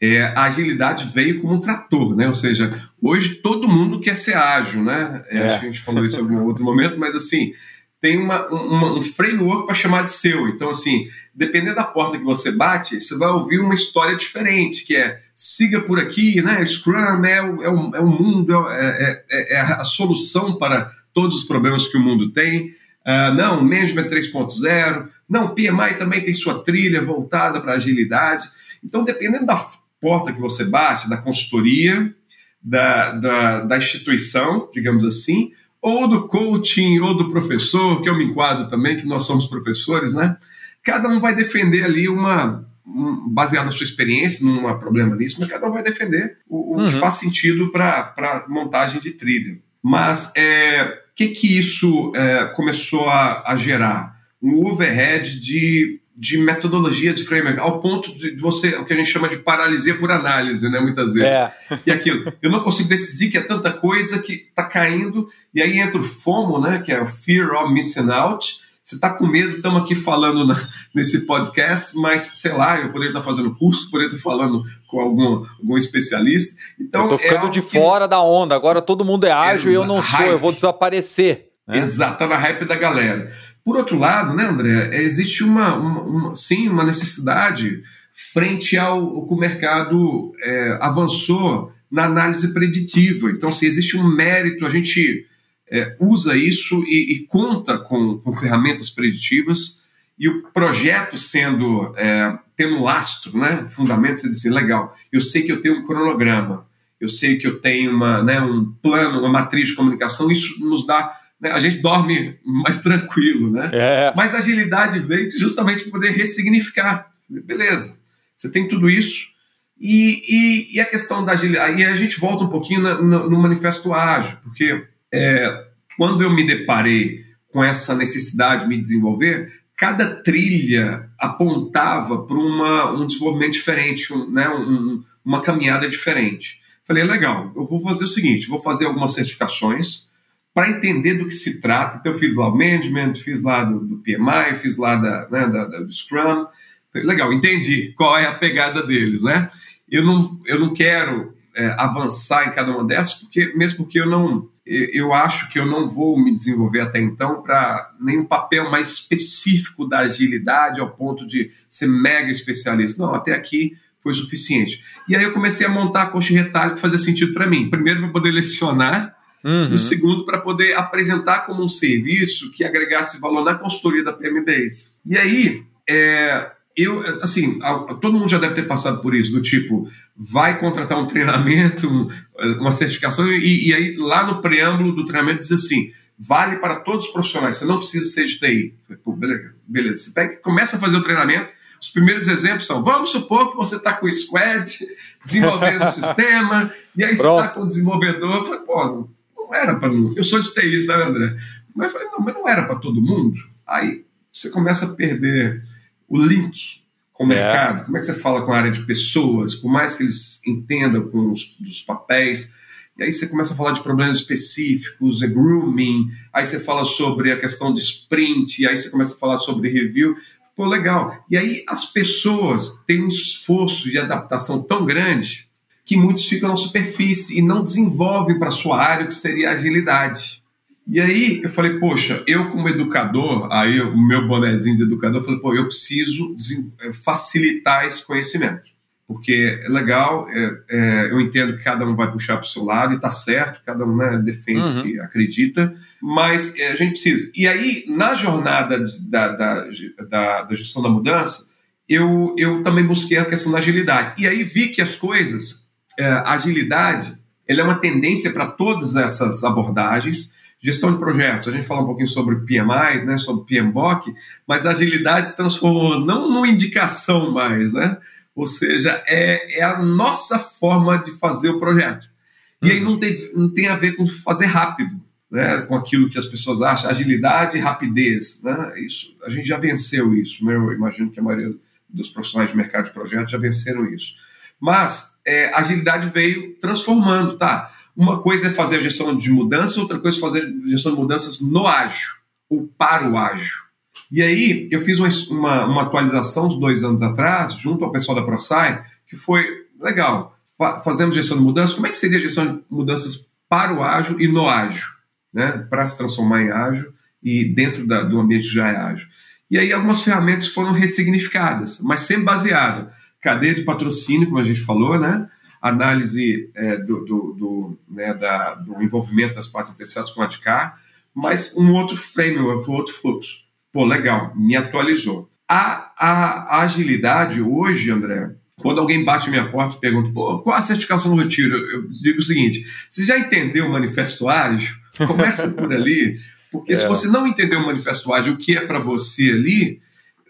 é, a agilidade veio como um trator, né? Ou seja, hoje todo mundo quer ser ágil, né? É. Acho que a gente falou isso em algum outro momento, mas assim, tem uma, uma, um framework para chamar de seu. Então, assim, dependendo da porta que você bate, você vai ouvir uma história diferente, que é siga por aqui, né? Scrum é o, é o, é o mundo, é, é, é, a solução para todos os problemas que o mundo tem. Uh, não, Management 3.0, não, PMI também tem sua trilha voltada para agilidade. Então, dependendo da porta que você bate, da consultoria, da, da, da instituição, digamos assim, ou do coaching, ou do professor, que eu me enquadro também, que nós somos professores, né? Cada um vai defender ali uma, um, baseado na sua experiência, não há problema nisso, mas cada um vai defender o, o uhum. que faz sentido para montagem de trilha. Mas é, o que, que isso é, começou a, a, gerar? Um overhead de, de metodologia de framework, ao ponto de você, o que a gente chama de paralisia por análise, né, muitas vezes. É. E aquilo, eu não consigo decidir que é tanta coisa que está caindo, e aí entra o FOMO, né, que é o Fear of Missing Out, você está com medo, estamos aqui falando na, nesse podcast, mas sei lá, eu poderia estar fazendo curso, poderia estar falando com algum, algum especialista. Então, eu estou ficando é de que... fora da onda, agora todo mundo é ágil é, e eu não hype. sou, eu vou desaparecer. Né? Exato, tá na hype da galera. Por outro lado, né, André, é, existe uma, uma, uma sim, uma necessidade frente ao que o mercado é, avançou na análise preditiva. Então, se existe um mérito, a gente é, usa isso e, e conta com, com, ferramentas preditivas e o projeto sendo é, tendo lastro, né, fundamentos, assim, legal. Eu sei que eu tenho um cronograma, eu sei que eu tenho uma, né, um plano, uma matriz de comunicação. Isso nos dá né, a gente dorme mais [laughs] tranquilo, né? É. Mas a agilidade vem justamente para poder ressignificar. Beleza, você tem tudo isso. E, e, e, a questão da agilidade. Aí a gente volta um pouquinho na, no, no manifesto ágil, porque é, quando eu me deparei com essa necessidade de me desenvolver, cada trilha apontava para um desenvolvimento diferente, um, né, um, uma caminhada diferente. Falei, legal, eu vou fazer o seguinte: vou fazer algumas certificações para entender do que se trata. Então, eu fiz lá o Management, fiz lá do, do PMI, fiz lá da, né, da, da, do Scrum. Falei, legal, entendi qual é a pegada deles, né? Eu não, eu não quero é, avançar em cada uma dessas, porque mesmo porque eu não eu acho que eu não vou me desenvolver até então para nenhum papel mais específico da agilidade ao ponto de ser mega especialista. Não, até aqui foi suficiente. E aí eu comecei a montar a coxa e retalho que fazia sentido para mim. Primeiro, para poder lecionar, uhum. e segundo, para poder apresentar como um serviço que agregasse valor na consultoria da PMBase. E aí, é, eu, assim, todo mundo já deve ter passado por isso, do tipo, vai contratar um treinamento, uma certificação, e, e, aí lá no preâmbulo do treinamento diz assim: vale para todos os profissionais, você não precisa ser de TI. Pô, beleza, beleza. Você pega, começa a fazer o treinamento. Os primeiros exemplos são: vamos supor que você está com o squad desenvolvendo o [laughs] sistema, e aí você está com o desenvolvedor. Eu falei, pô, não, não era para mim. Eu sou de TI, sabe, André? Mas eu falei, não, mas não era para todo mundo. Aí você começa a perder o link com o é. mercado? Como é que você fala com a área de pessoas, por mais que eles entendam com os, os papéis? E aí você começa a falar de problemas específicos, é grooming, aí você fala sobre a questão de sprint, aí você começa a falar sobre review. Pô, legal. E aí as pessoas têm um esforço de adaptação tão grande que muitos ficam na superfície e não desenvolvem para a sua área o que seria agilidade. E aí eu falei, poxa, eu como educador, aí o meu bonezinho de educador, eu falei, pô, eu preciso eh, facilitar esse conhecimento. Porque é legal, é, é, eu entendo que cada um vai puxar para o seu lado e está certo, cada um né, defende o uhum. que acredita, mas é, a gente precisa. E aí, na jornada da, da, da, da gestão da mudança, eu, eu também busquei a questão da agilidade. E aí vi que as coisas, é, a agilidade, ela é uma tendência para todas essas abordagens, Gestão de projetos, a gente fala um pouquinho sobre PMI, né, sobre PMBOK, mas a agilidade se transformou não numa indicação mais, né? Ou seja, é, é a nossa forma de fazer o projeto. E uhum. aí não tem, não tem a ver com fazer rápido, né, com aquilo que as pessoas acham, agilidade e rapidez. Né? Isso, a gente já venceu isso, né? eu imagino que a maioria dos profissionais de mercado de projetos já venceram isso. Mas é, a agilidade veio transformando, tá? Uma coisa é fazer a gestão de mudanças, outra coisa é fazer a gestão de mudanças no ágil, ou para o ágil. E aí, eu fiz uma, uma atualização de dois anos atrás, junto ao pessoal da ProSci, que foi legal. Fazemos gestão de mudanças. Como é que seria a gestão de mudanças para o ágil e no ágil? Né? Para se transformar em ágil e dentro da, do ambiente já é ágil. E aí, algumas ferramentas foram ressignificadas, mas sempre baseado cadeia de patrocínio, como a gente falou, né? Análise é, do, do, do, né, da, do envolvimento das partes interessadas com a ADCAR, mas um outro framework, um outro fluxo. Pô, legal, me atualizou. A, a, a agilidade hoje, André, quando alguém bate minha porta e pergunta, Pô, qual a certificação do retiro? Eu digo o seguinte: você já entendeu o manifesto ágil? Começa por ali, porque [laughs] é. se você não entender o manifesto ágil, o que é para você ali,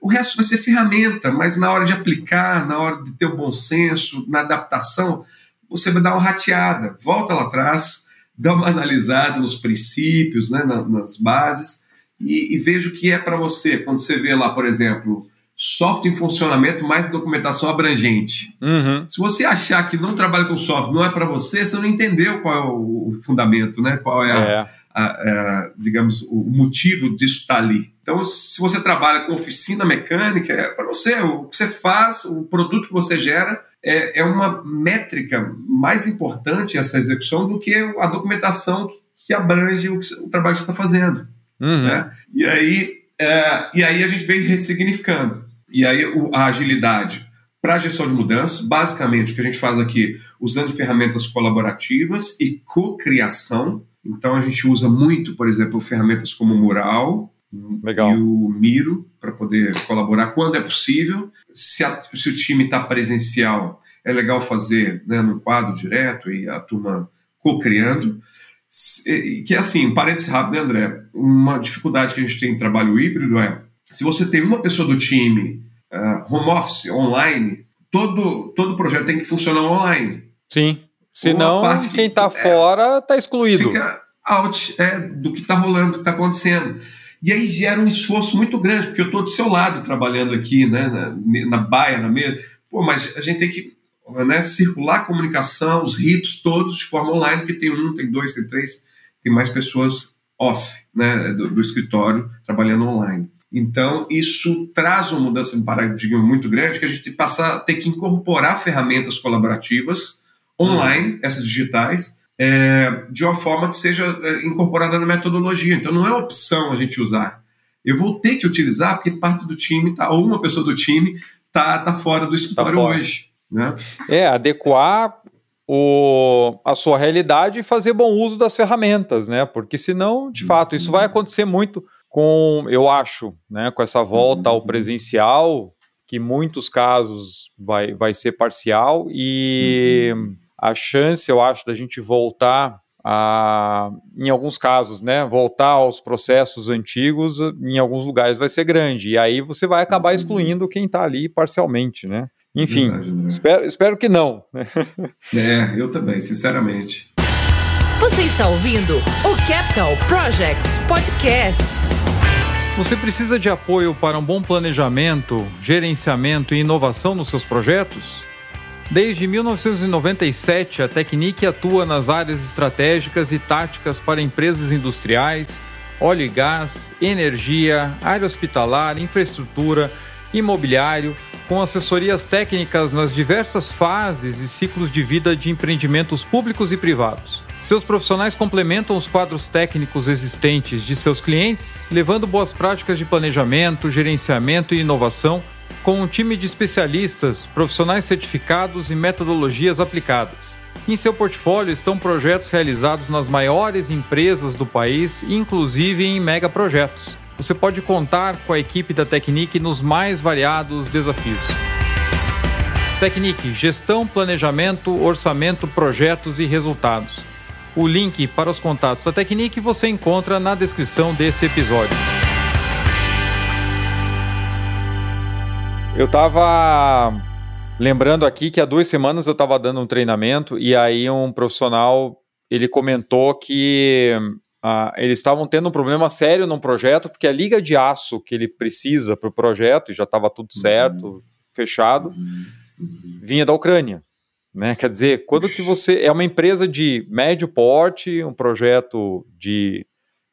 o resto vai ser ferramenta, mas na hora de aplicar, na hora de ter o bom senso, na adaptação, você vai dar uma rateada. Volta lá atrás, dá uma analisada nos princípios, né, nas bases, e, e veja o que é para você. Quando você vê lá, por exemplo, software em funcionamento mais documentação abrangente. Uhum. Se você achar que não trabalha com software, não é para você, você não entendeu qual é o fundamento, né? Qual é, a, é. A, a, digamos, o motivo disso estar tá ali. Então, se você trabalha com oficina mecânica, é para você. O que você faz, o produto que você gera, é, é uma métrica mais importante essa execução do que a documentação que abrange o, que, o trabalho que você está fazendo. Uhum. Né? E, aí, é, e aí a gente vem ressignificando. E aí a agilidade para a gestão de mudanças, basicamente o que a gente faz aqui, usando ferramentas colaborativas e co-criação. Então a gente usa muito, por exemplo, ferramentas como o Mural Legal. e o Miro para poder colaborar quando é possível. Se, a, se o time está presencial, é legal fazer né, num quadro direto e a turma co-criando. Que é assim, parênteses rápido, né, André? Uma dificuldade que a gente tem em trabalho híbrido é se você tem uma pessoa do time uh, home office, online, todo, todo projeto tem que funcionar online. Sim. Senão, quem está é, fora está excluído. Fica out é, do que está rolando, do que está acontecendo. E aí gera um esforço muito grande, porque eu estou do seu lado trabalhando aqui, né, na, na baia, na mesa. Pô, mas a gente tem que né, circular a comunicação, os ritos todos de forma online, porque tem um, tem dois, tem três, tem mais pessoas off né, do, do escritório trabalhando online. Então, isso traz uma mudança de paradigma muito grande, que a gente passa a ter que incorporar ferramentas colaborativas online, uhum. essas digitais, é, de uma forma que seja é, incorporada na metodologia. Então, não é opção a gente usar. Eu vou ter que utilizar porque parte do time, tá, ou uma pessoa do time, está tá fora do escritório tá hoje. Né? É, adequar o, a sua realidade e fazer bom uso das ferramentas, né? Porque senão, de fato, isso vai acontecer muito com, eu acho, né, com essa volta ao presencial, que em muitos casos vai, vai ser parcial, e uhum. A chance, eu acho, da gente voltar a, em alguns casos, né, voltar aos processos antigos, em alguns lugares vai ser grande, e aí você vai acabar uhum. excluindo quem está ali parcialmente, né? Enfim, Verdade, espero, espero que não. [laughs] é, eu também, sinceramente. Você está ouvindo o Capital Projects Podcast. Você precisa de apoio para um bom planejamento, gerenciamento e inovação nos seus projetos? Desde 1997, a Technique atua nas áreas estratégicas e táticas para empresas industriais, óleo e gás, energia, área hospitalar, infraestrutura, imobiliário, com assessorias técnicas nas diversas fases e ciclos de vida de empreendimentos públicos e privados. Seus profissionais complementam os quadros técnicos existentes de seus clientes, levando boas práticas de planejamento, gerenciamento e inovação com um time de especialistas, profissionais certificados e metodologias aplicadas. Em seu portfólio estão projetos realizados nas maiores empresas do país, inclusive em megaprojetos. Você pode contar com a equipe da Technique nos mais variados desafios. Technique: gestão, planejamento, orçamento, projetos e resultados. O link para os contatos da Technique você encontra na descrição desse episódio. Eu estava lembrando aqui que há duas semanas eu estava dando um treinamento e aí um profissional ele comentou que uh, eles estavam tendo um problema sério num projeto porque a liga de aço que ele precisa para o projeto e já estava tudo certo, uhum. fechado, uhum. vinha da Ucrânia. Né? Quer dizer, quando que você é uma empresa de médio porte, um projeto de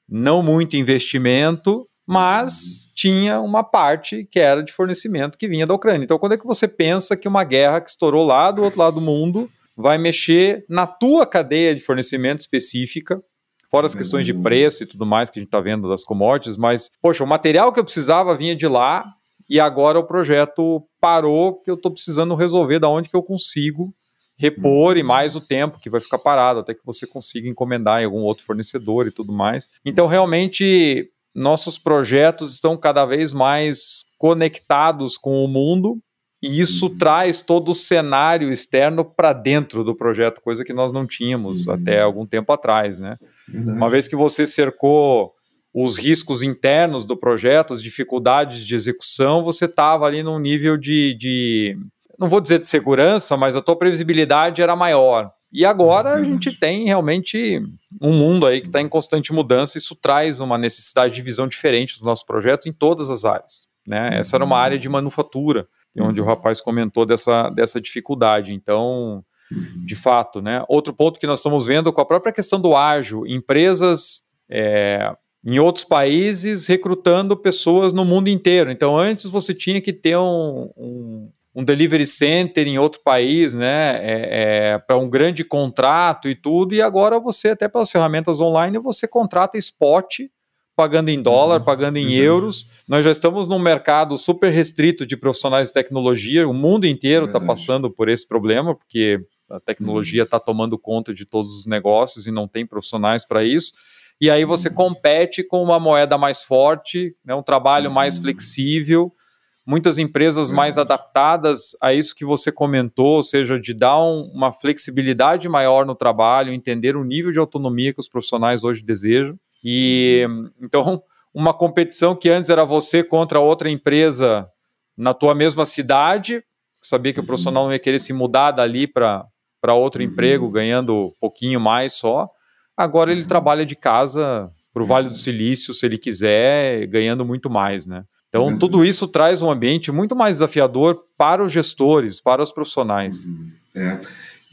não muito investimento, mas tinha uma parte que era de fornecimento que vinha da Ucrânia. Então, quando é que você pensa que uma guerra que estourou lá do outro lado do mundo vai mexer na tua cadeia de fornecimento específica, fora as questões de preço e tudo mais que a gente está vendo das commodities, mas, poxa, o material que eu precisava vinha de lá, e agora o projeto parou, que eu estou precisando resolver da onde que eu consigo repor e mais o tempo que vai ficar parado até que você consiga encomendar em algum outro fornecedor e tudo mais. Então, realmente, nossos projetos estão cada vez mais conectados com o mundo e isso uhum. traz todo o cenário externo para dentro do projeto, coisa que nós não tínhamos uhum. até algum tempo atrás, né? Uhum. Uma vez que você cercou os riscos internos do projeto, as dificuldades de execução, você estava ali num nível de, de, não vou dizer de segurança, mas a tua previsibilidade era maior. E agora a gente tem realmente um mundo aí que está em constante mudança, isso traz uma necessidade de visão diferente dos nossos projetos em todas as áreas. Né? Essa era uma área de manufatura onde o rapaz comentou dessa, dessa dificuldade. Então, de fato, né? Outro ponto que nós estamos vendo com a própria questão do ágil, empresas é, em outros países recrutando pessoas no mundo inteiro. Então, antes você tinha que ter um, um, um delivery center em outro país, né? É, é, para um grande contrato e tudo, e agora você, até pelas ferramentas online, você contrata spot pagando em dólar, uhum. pagando em uhum. euros. Nós já estamos num mercado super restrito de profissionais de tecnologia. O mundo inteiro está passando por esse problema, porque a tecnologia está uhum. tomando conta de todos os negócios e não tem profissionais para isso. E aí você uhum. compete com uma moeda mais forte, né, um trabalho mais uhum. flexível, muitas empresas mais adaptadas a isso que você comentou, ou seja, de dar um, uma flexibilidade maior no trabalho, entender o nível de autonomia que os profissionais hoje desejam. E então, uma competição que antes era você contra outra empresa na tua mesma cidade, sabia que o profissional não ia querer se mudar dali para outro uhum. emprego, ganhando um pouquinho mais só. Agora ele uhum. trabalha de casa para o Vale do Silício, se ele quiser, ganhando muito mais, né? Então, tudo isso traz um ambiente muito mais desafiador para os gestores, para os profissionais. Uhum. É.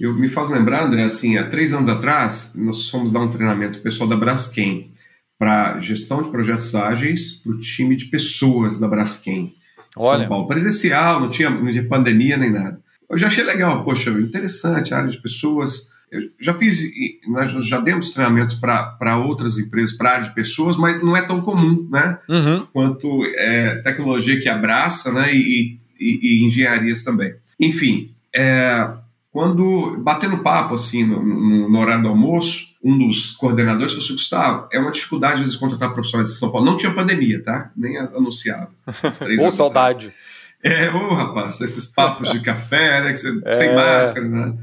Eu me faz lembrar, André, assim, há três anos atrás, nós fomos dar um treinamento pessoal da Braskem para gestão de projetos ágeis para o time de pessoas da Braskem, Olha. São Paulo. Presencial, não tinha, não tinha pandemia nem nada. Eu já achei legal, poxa, interessante, área de pessoas. Eu já fiz, nós já demos treinamentos para outras empresas, para área de pessoas, mas não é tão comum, né? Uhum. Quanto é, tecnologia que abraça, né? E, e, e engenharias também. Enfim, é, quando, batendo papo assim no, no, no, horário do almoço, um dos coordenadores falou assim: Gustavo, é uma dificuldade às vezes contratar profissionais de São Paulo. Não tinha pandemia, tá? Nem anunciava. [laughs] Ou saudade. É, ô rapaz, esses papos de café, né? Você, é... Sem máscara, né?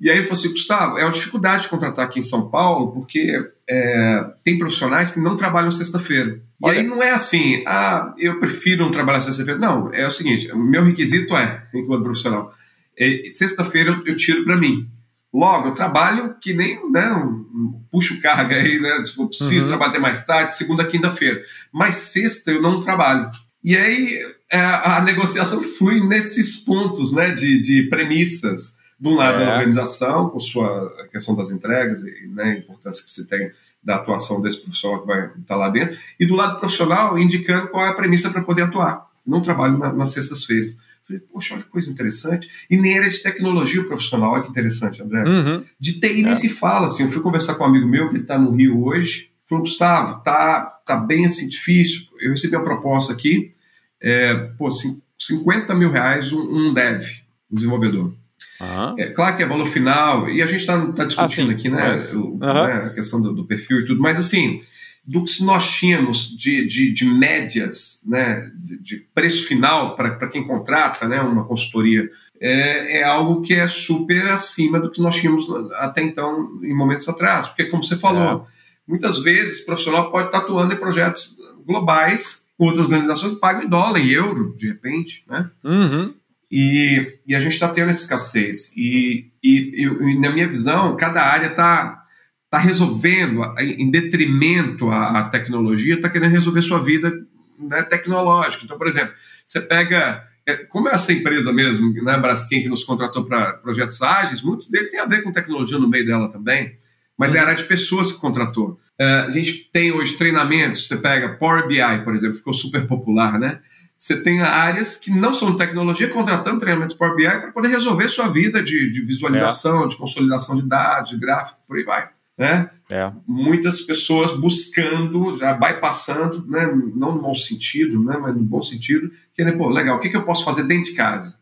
E aí ele falou assim: Gustavo, é uma dificuldade de contratar aqui em São Paulo, porque é, tem profissionais que não trabalham sexta-feira. E aí não é assim, ah, eu prefiro não trabalhar sexta-feira. Não, é o seguinte: o meu requisito é, enquanto profissional, é, sexta-feira eu, eu, tiro para mim. Logo, eu trabalho que nem né, um, puxo carga aí, né? Se for preciso uhum. trabalhar até mais tarde, segunda, quinta-feira. Mas sexta eu não trabalho. E aí é, a negociação [laughs] flui nesses pontos né, de, de premissas. De um lado, é. a organização, com sua questão das entregas e né, a importância que se tem da atuação desse profissional que vai estar tá lá dentro, e do lado profissional, indicando qual é a premissa para poder atuar. Não trabalho na, nas sextas-feiras. Falei, poxa, olha que coisa interessante. E nem era de tecnologia profissional, olha que interessante, André. Uhum. De TI nem é. se fala, assim. Eu fui conversar com um amigo meu que está no Rio hoje. Falou, Gustavo, tá, tá bem assim difícil. Eu recebi uma proposta aqui, é, pô, 50 mil reais um, um dev, um desenvolvedor. Uhum. É, claro que é valor final, e a gente está tá discutindo ah, aqui, né, mas, o, uhum. né, a questão do, do perfil e tudo, mas assim, do que nós tínhamos de, de, de médias, né, de, de preço final para quem contrata né, uma consultoria, é, é, algo que é super acima do que nós tínhamos até então, em momentos atrás. Porque, como você falou, é. muitas vezes o profissional pode estar atuando em projetos globais com outras organizações que pagam em dólar, em euro, de repente. Né? Uhum. E, e a gente está tendo essa escassez. E, e, e, na minha visão, cada área está está resolvendo, em detrimento à, tecnologia, está querendo resolver sua vida né, tecnológica. Então, por exemplo, você pega. É, como é essa empresa mesmo, né, Braskem, que nos contratou para projetos ágeis, muitos deles têm a ver com tecnologia no meio dela também, mas é a área de pessoas que contratou. Uh, a gente tem hoje treinamentos, você pega Power BI, por exemplo, ficou super popular, né? Você tem áreas que não são tecnologia contratando treinamentos Power BI para poder resolver sua vida de, de visualização, é. de consolidação de dados, de gráfico, por aí vai. né? É. Muitas pessoas buscando, já bypassando, né? não no mau sentido, né? mas no bom sentido, querendo, pô, legal, o que, que eu posso fazer dentro de casa?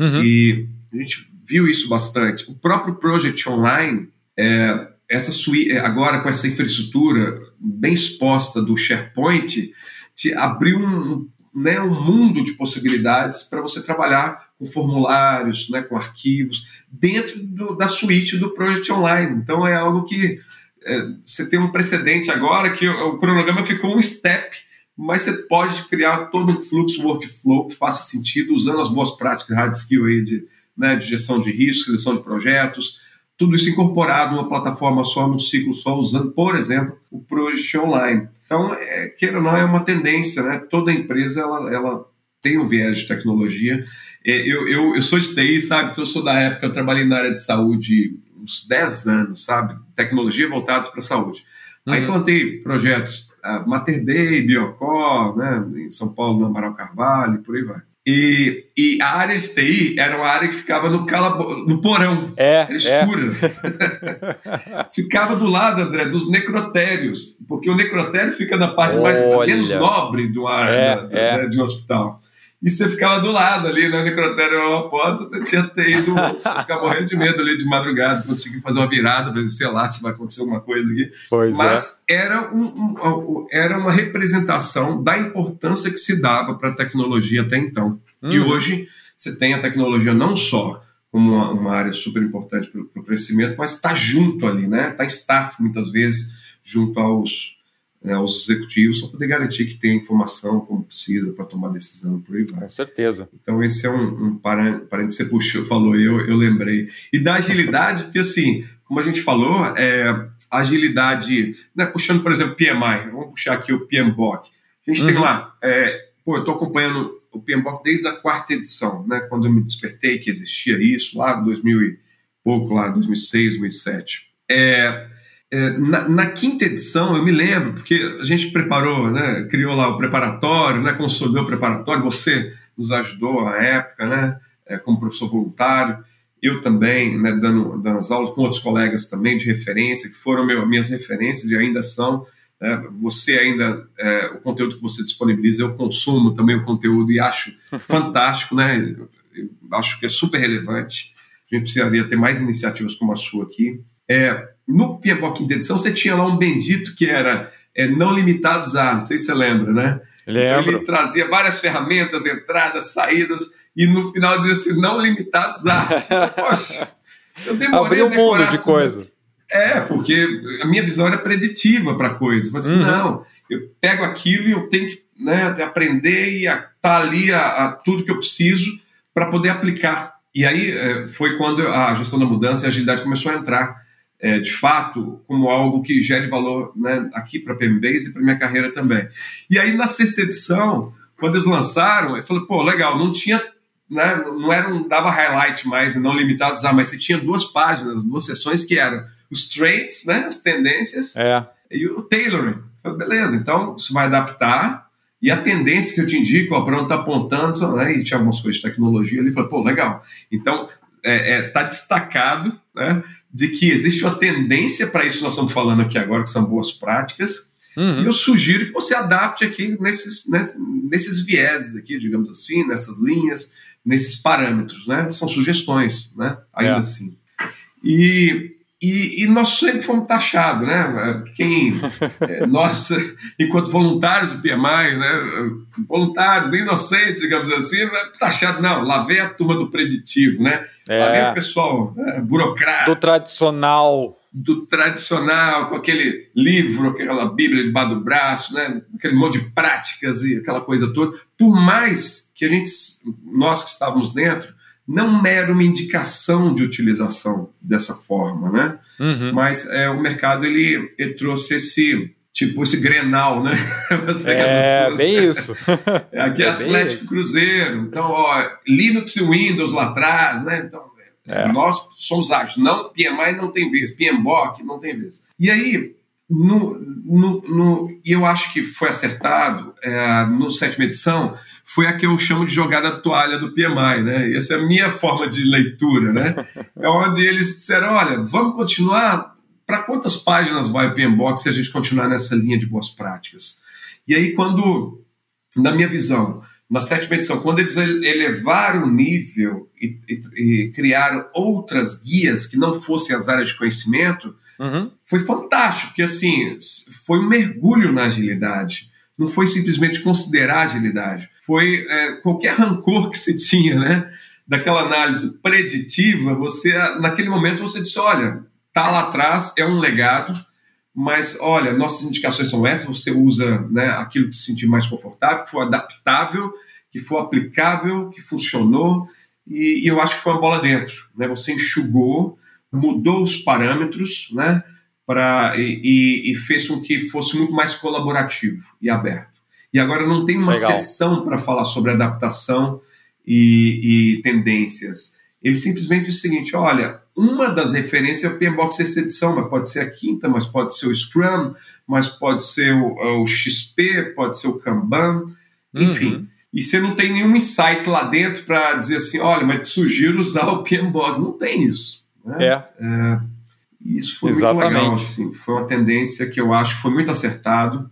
Uhum. E a gente viu isso bastante. O próprio Project Online, é, essa suíte, é, agora com essa infraestrutura bem exposta do SharePoint, te abriu um, né, um mundo de possibilidades para você trabalhar com formulários, né, com arquivos, dentro do, da suíte do Project Online. Então é algo que é, você tem um precedente agora que o, o, cronograma ficou um step, mas você pode criar todo um fluxo workflow que faça sentido usando as boas práticas hard skill aí de, né, de gestão de risco, seleção de projetos, tudo isso incorporado numa plataforma só, num ciclo só, usando, por exemplo, o Project Online. Então, é, queira ou não, é uma tendência, né? Toda empresa ela, ela tem um viés de tecnologia. É, eu, eu, eu sou de TI, sabe? Então, eu sou da época, eu trabalhei na área de saúde uns 10 anos, sabe? Tecnologia voltada para a saúde. Uhum. Aí plantei projetos uh, Mater Dei, Biocor, né? Em São Paulo, no Amaral Carvalho, por aí vai. E, e, a área de TI era uma área que ficava no, calabo, no porão, é, era escura. É. [laughs] ficava do lado, André, dos necrotérios, porque o necrotério fica na parte mais, menos nobre do ar é, é. de um hospital. E você ficava do lado ali, né? O necrotério era uma porta, você tinha ido, você [laughs] ficava morrendo de medo ali de madrugada, conseguir fazer uma virada, ver, sei lá, se vai acontecer alguma coisa aqui. Pois Mas é. era, um, um, era uma representação da importância que se dava para a tecnologia até então. Hum. E hoje você tem a tecnologia não só como uma, uma área super importante para o crescimento, mas está junto ali, né? Está staff muitas vezes junto aos aos executivos para poder garantir que tem informação como precisa para tomar decisão por aí vai. Com certeza. Então esse é um, um parênteses que você puxou, falou, eu, eu lembrei. E da agilidade, porque assim, como a gente falou, é, agilidade, né, puxando por exemplo PMI, vamos puxar aqui o PMBOK. A gente uhum. tem lá, é, pô, eu estou acompanhando o PMBOK desde a quarta edição, né, quando eu me despertei que existia isso, lá em 2000 e pouco, lá 2006, 2007. É, é, na, na, quinta edição, eu me lembro, porque a gente preparou, né, criou lá o preparatório, né, consolidou o preparatório, você nos ajudou na época, né, é, como professor voluntário, eu também, né, dando, dando as aulas com outros colegas também de referência, que foram meu, minhas referências e ainda são. Né, você ainda, é, o conteúdo que você disponibiliza, eu consumo também o conteúdo e acho [laughs] fantástico, né, eu acho que é super relevante. A gente precisaria ter mais iniciativas como a sua aqui. É, no PMBOK quinta edição, você tinha lá um bendito que era é, não limitados a, não sei se você lembra, né? Lembro. Ele trazia várias ferramentas, entradas, saídas, e no final dizia assim, não limitados a. [laughs] Poxa, eu demorei Abriu um mundo de coisa. É, porque a minha visão era preditiva para coisa. Eu falei assim, uhum. não, eu pego aquilo e eu tenho que né, aprender e estar tá ali a, a, tudo que eu preciso para poder aplicar. E aí é, foi quando a gestão da mudança e a agilidade começou a entrar é, de fato como algo que gere valor né, aqui para a PMBase e para minha carreira também. E aí na sexta edição, quando eles lançaram, eu falei, pô, legal, não tinha, né, não era um, dava highlight mais não limitados a, mas você tinha duas páginas, duas sessões que eram os traits, né, as tendências é. e o tailoring. Eu falei, beleza, então isso vai adaptar e a tendência que eu te indico, o Bruno está apontando, né, e tinha algumas coisas de tecnologia ali, falei, pô, legal. Então, é, é, tá destacado, né, de que existe uma tendência para isso que nós estamos falando aqui agora, que são boas práticas, uhum. e eu sugiro que você adapte aqui nesses, né, nesses vieses aqui, digamos assim, nessas linhas, nesses parâmetros, né? São sugestões, né? Ainda é. assim. E, e, e, nós sempre fomos taxados, né? Quem, é, [laughs] nós, enquanto voluntários do PMI, né? Voluntários, inocentes, digamos assim, taxado, não, lá vem a turma do preditivo, né? É. Lá vem o pessoal né, burocrata. Do tradicional. Do tradicional, com aquele livro, aquela Bíblia debaixo do braço, né? Aquele monte de práticas e aquela coisa toda. Por mais que a gente, nós que estávamos dentro, não era uma indicação de utilização dessa forma, né? Uhum. Mas é, o mercado ele, ele trouxe esse tipo esse Grenal, né? [laughs] [laughs] é, bem isso. Aqui é, é Atlético Cruzeiro. Então, ó, Linux e Windows lá atrás, né? Então, é. nós somos ágeis. Não, PMI não tem vez, PMBOK não tem vez. E aí, no, no, no, e eu acho que foi acertado é, no sétima edição, foi a que eu chamo de jogada toalha do PMI, né? Essa é a minha forma de leitura, né? [laughs] É onde eles disseram, olha, vamos continuar para quantas páginas vai o PMBOK se a gente continuar nessa linha de boas práticas? E aí, quando, na minha visão, na sétima edição, quando eles elevaram o nível e, e, e criaram outras guias que não fossem as áreas de conhecimento, uhum. foi fantástico, porque assim, foi um mergulho na agilidade. Não foi simplesmente considerar agilidade, foi é, qualquer rancor que você tinha, né? Daquela análise preditiva, você, naquele momento, você disse: olha, tá lá atrás, é um legado, mas olha, nossas indicações são essas, você usa né, aquilo que se sentir mais confortável, que for adaptável, que for aplicável, que funcionou, e, e eu acho que foi uma bola dentro. Né? Você enxugou, mudou os parâmetros, né? Pra, e, e, fez com que fosse muito mais colaborativo e aberto. E agora não tem uma Legal. sessão para falar sobre adaptação e, e tendências. Ele simplesmente diz o seguinte: olha, uma das referências é o PMBOK sexta edição, mas pode ser a quinta, mas pode ser o Scrum, mas pode ser o, o XP, pode ser o Kanban, enfim. Uhum. E você não tem nenhum insight lá dentro para dizer assim, olha, mas te sugiro usar o PMBOK. Não tem isso. Né? É. é. Isso foi Exatamente. muito legal. Assim. Foi uma tendência que eu acho que foi muito acertado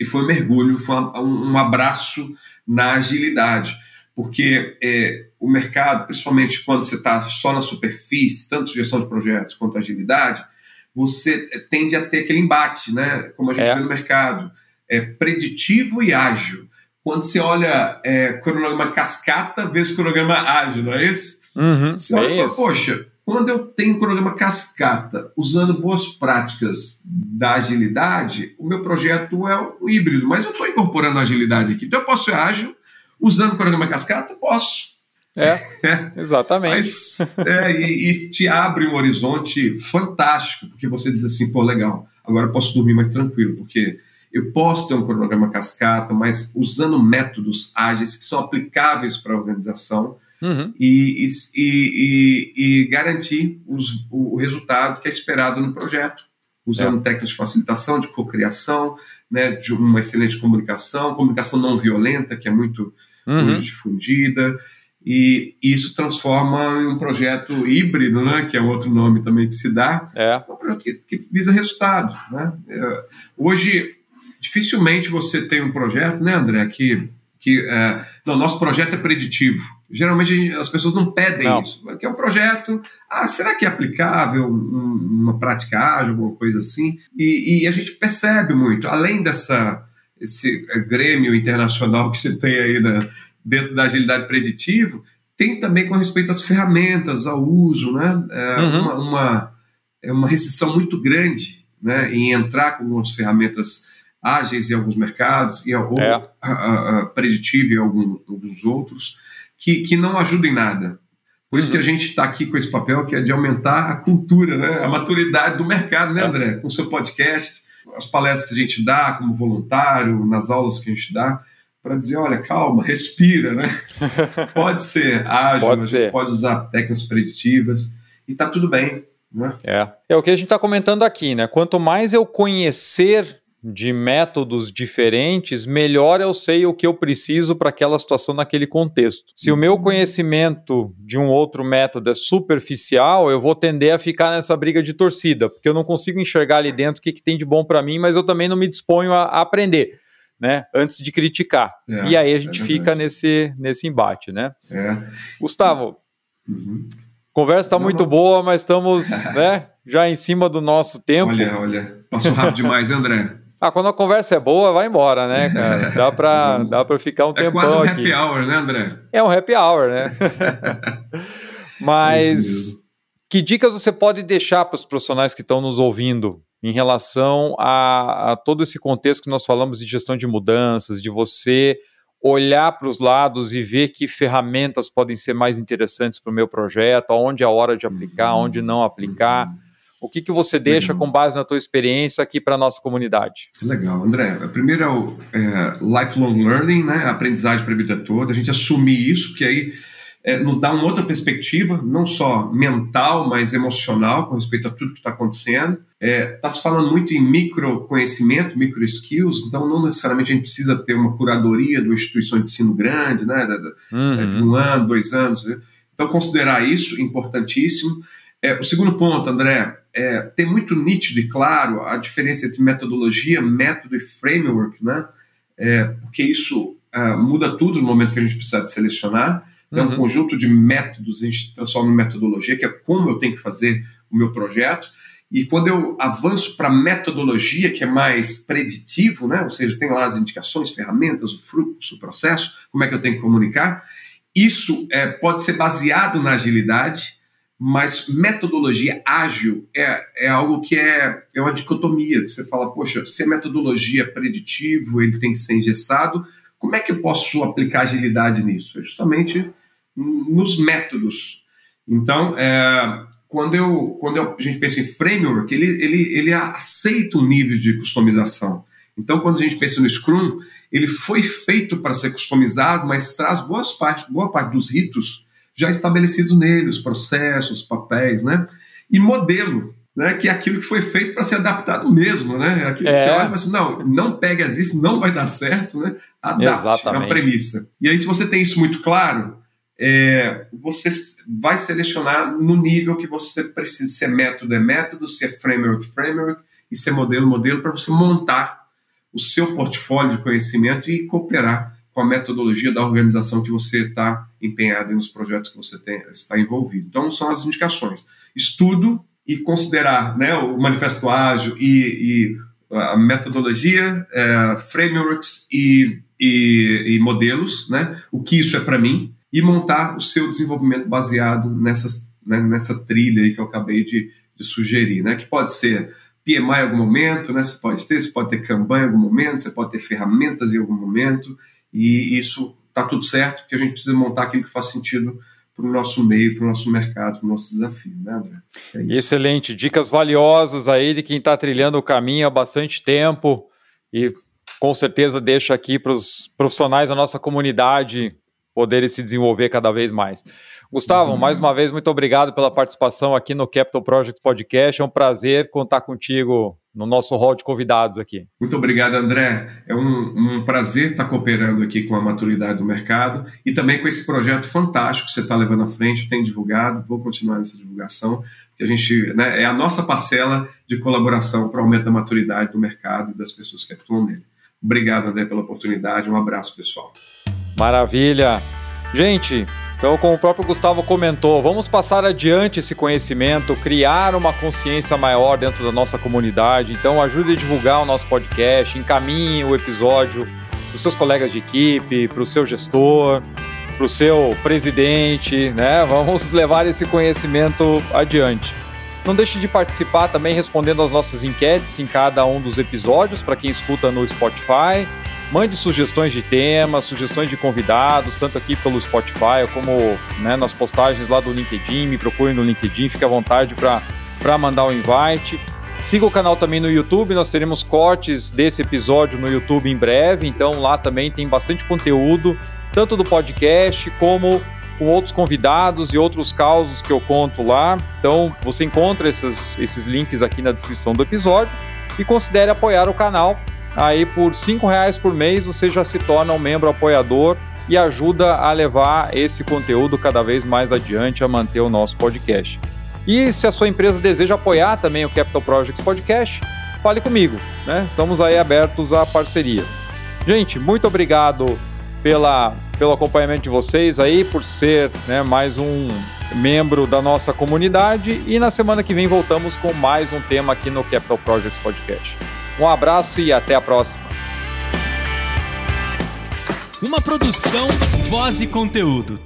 e foi um mergulho, foi um, abraço na agilidade porque é, o mercado, principalmente quando você está só na superfície, tanto gestão de projetos quanto agilidade, você tende a ter aquele embate, né? Como a gente é. vê no mercado, é preditivo e ágil. Quando você olha é, cronograma cascata vezes cronograma ágil, não é isso? Uhum, você olha é e fala, poxa, quando eu tenho cronograma cascata, usando boas práticas da agilidade, o meu projeto é o híbrido, mas eu estou incorporando a agilidade aqui. Então eu posso ser ágil, Usando o cronograma cascata, posso. [laughs] É, exatamente. Mas, é, e, e, te abre um horizonte fantástico, porque você diz assim, pô, legal, agora eu posso dormir mais tranquilo, porque eu posso ter um cronograma cascata, mas usando métodos ágeis que são aplicáveis para a organização uhum. e, e, e, garantir os, o resultado que é esperado no projeto usando é. técnicas de facilitação, de cocriação, né, de uma excelente comunicação, comunicação não violenta, que é muito uhum. difundida, e isso transforma em um projeto híbrido, né, que é outro nome também que se dá, é. um projeto que, que visa resultado. Né? É, hoje, dificilmente você tem um projeto, né, André, que, que é, não, nosso projeto é preditivo. Geralmente as pessoas não pedem não. isso. Que é um projeto, ah, será que é aplicável uma prática ágil, alguma coisa assim? E, e, a gente percebe muito, além dessa esse grêmio internacional [laughs] que você tem aí na, dentro da agilidade preditiva, tem também com respeito às ferramentas, ao uso, né? É uhum. uma, uma, é uma restrição muito grande né, em entrar com algumas ferramentas ágeis em alguns mercados, e, ou é. a, a, a preditivo em algum, alguns outros que, que não ajuda em nada. Por isso uhum. que a uhum. gente está aqui com esse papel, que é de aumentar a cultura, né? a maturidade do mercado, né, André? Com o seu podcast, as palestras que a gente dá como voluntário, nas aulas que a gente dá, para dizer, olha, calma, respira, né? [laughs] pode ser ágil, pode, ser. pode usar técnicas preditivas e está tudo bem. Né? É. é o que a gente está comentando aqui, né? Quanto mais eu conhecer de métodos diferentes, melhor eu sei o que eu preciso para aquela situação naquele contexto. Se o meu uhum. conhecimento de um outro método é superficial, eu vou tender a ficar nessa briga de torcida, porque eu não consigo enxergar ali dentro o que, que tem de bom para mim, mas eu também não me disponho a, a aprender. Né, antes de criticar. É, e aí a gente é fica nesse, nesse embate, né? É. Gustavo, uhum. conversa está muito boa, mas estamos [laughs] né, já em cima do nosso tempo. Olha, olha, passou rápido demais, André? Ah, quando a conversa é boa, vai embora, né, [laughs] cara? Dá pra, dá pra ficar um é tempão quase um aqui. happy hour, né, André? É um happy hour, né? [laughs] Mas que dicas você pode deixar para os profissionais que estão nos ouvindo em relação a, a todo esse contexto que nós falamos de gestão de mudanças, de você olhar para os lados e ver que ferramentas podem ser mais interessantes para o meu projeto, onde é a hora de aplicar, onde não aplicar. Uhum. O que, que você deixa Legal. com base na tua experiência aqui para a nossa comunidade? Legal, André. Primeiro é o é, lifelong learning, né? aprendizagem para a vida toda. A gente assumir isso, porque aí é, nos dá uma outra perspectiva, não só mental, mas emocional, com respeito a tudo que está acontecendo. Está é, tá se falando muito em micro conhecimento, micro skills, então não necessariamente a gente precisa ter uma curadoria de uma instituição de ensino grande, né? uhum. de um ano, dois anos. Né? Então, considerar isso importantíssimo. É, o segundo ponto, André, é, tem muito nítido e claro a diferença entre metodologia, método e framework, né? É, porque isso uh, muda tudo no momento que a gente precisa de selecionar. Uhum. É um conjunto de métodos, a gente transforma em metodologia, que é como eu tenho que fazer o meu projeto. E quando eu avanço para metodologia, que é mais preditivo, né? ou seja, tem lá as indicações, ferramentas, o fluxo, o processo, como é que eu tenho que comunicar, isso é, pode ser baseado na agilidade, mas metodologia ágil é, é algo que é, é uma dicotomia. Você fala, poxa, se a metodologia é preditivo, ele tem que ser engessado, como é que eu posso aplicar agilidade nisso? É justamente nos métodos. Então, é, quando, eu, quando eu, a gente pensa em framework, ele, ele, ele aceita um nível de customização. Então, quando a gente pensa no Scrum, ele foi feito para ser customizado, mas traz boas parte, boa parte dos ritos já estabelecidos nele, os processos, papéis, né? E modelo, né? Que é aquilo que foi feito para ser adaptado mesmo, né? Aquilo é. que você olha e fala assim, não, não pega isso, não vai dar certo, né? Adapte, é a premissa. E aí, se você tem isso muito claro, é, você vai selecionar no nível que você precisa, se é método é método, se é framework framework, e se é modelo modelo, para você montar o seu portfólio de conhecimento e cooperar com a metodologia da organização que você está empenhado nos projetos que você tem, está envolvido. Então, são as indicações. Estudo e considerar né, o manifesto ágil e, e a metodologia, é, frameworks e, e, e modelos, né, o que isso é para mim, e montar o seu desenvolvimento baseado nessas, né, nessa trilha que eu acabei de, de, sugerir, né? Que pode ser PMI em algum momento, né? Você pode ter, você pode ter Kanban em algum momento, você pode ter ferramentas em algum momento, e isso está tudo certo, porque a gente precisa montar aquilo que faz sentido para o nosso meio, para o nosso mercado, para o nosso desafio, né, André? É Excelente, dicas valiosas aí de quem está trilhando o caminho há bastante tempo e com certeza deixa aqui para os profissionais da nossa comunidade poderem se desenvolver cada vez mais. Gustavo, uhum. mais uma vez, muito obrigado pela participação aqui no Capital Project Podcast. É um prazer contar contigo no nosso hall de convidados aqui. Muito obrigado, André. É um, um, prazer estar cooperando aqui com a maturidade do mercado e também com esse projeto fantástico que você está levando à frente, tem divulgado, vou continuar nessa divulgação, porque a gente né, é a nossa parcela de colaboração para o aumento da maturidade do mercado e das pessoas que atuam nele. Obrigado, André, pela oportunidade. Um abraço, pessoal. Maravilha. Gente, então, como o próprio Gustavo comentou, vamos passar adiante esse conhecimento, criar uma consciência maior dentro da nossa comunidade. Então, ajude a divulgar o nosso podcast, encaminhe o episódio para os seus colegas de equipe, para o seu gestor, para o seu presidente, né? [laughs] Vamos levar esse conhecimento adiante. Não deixe de participar também respondendo às nossas enquetes em cada um dos episódios para quem escuta no Spotify Mande sugestões de temas, sugestões de convidados, tanto aqui pelo Spotify como né, nas postagens lá do LinkedIn. Me procure no LinkedIn, fique à vontade para mandar o um invite. Siga o canal também no YouTube, nós teremos cortes desse episódio no YouTube em breve, então lá também tem bastante conteúdo, tanto do podcast como com outros convidados e outros causos que eu conto lá. Então você encontra esses, esses links aqui na descrição do episódio e considere apoiar o canal Aí por cinco reais por mês você já se torna um membro apoiador e ajuda a levar esse conteúdo cada vez mais adiante a manter o nosso podcast. E se a sua empresa deseja apoiar também o Capital Projects Podcast, fale comigo, né? Estamos aí abertos à parceria. Gente, muito obrigado pela, pelo acompanhamento de vocês aí, por ser né, mais um membro da nossa comunidade. E na semana que vem voltamos com mais um tema aqui no Capital Projects Podcast. Um abraço e até a próxima. Uma produção, voz e conteúdo.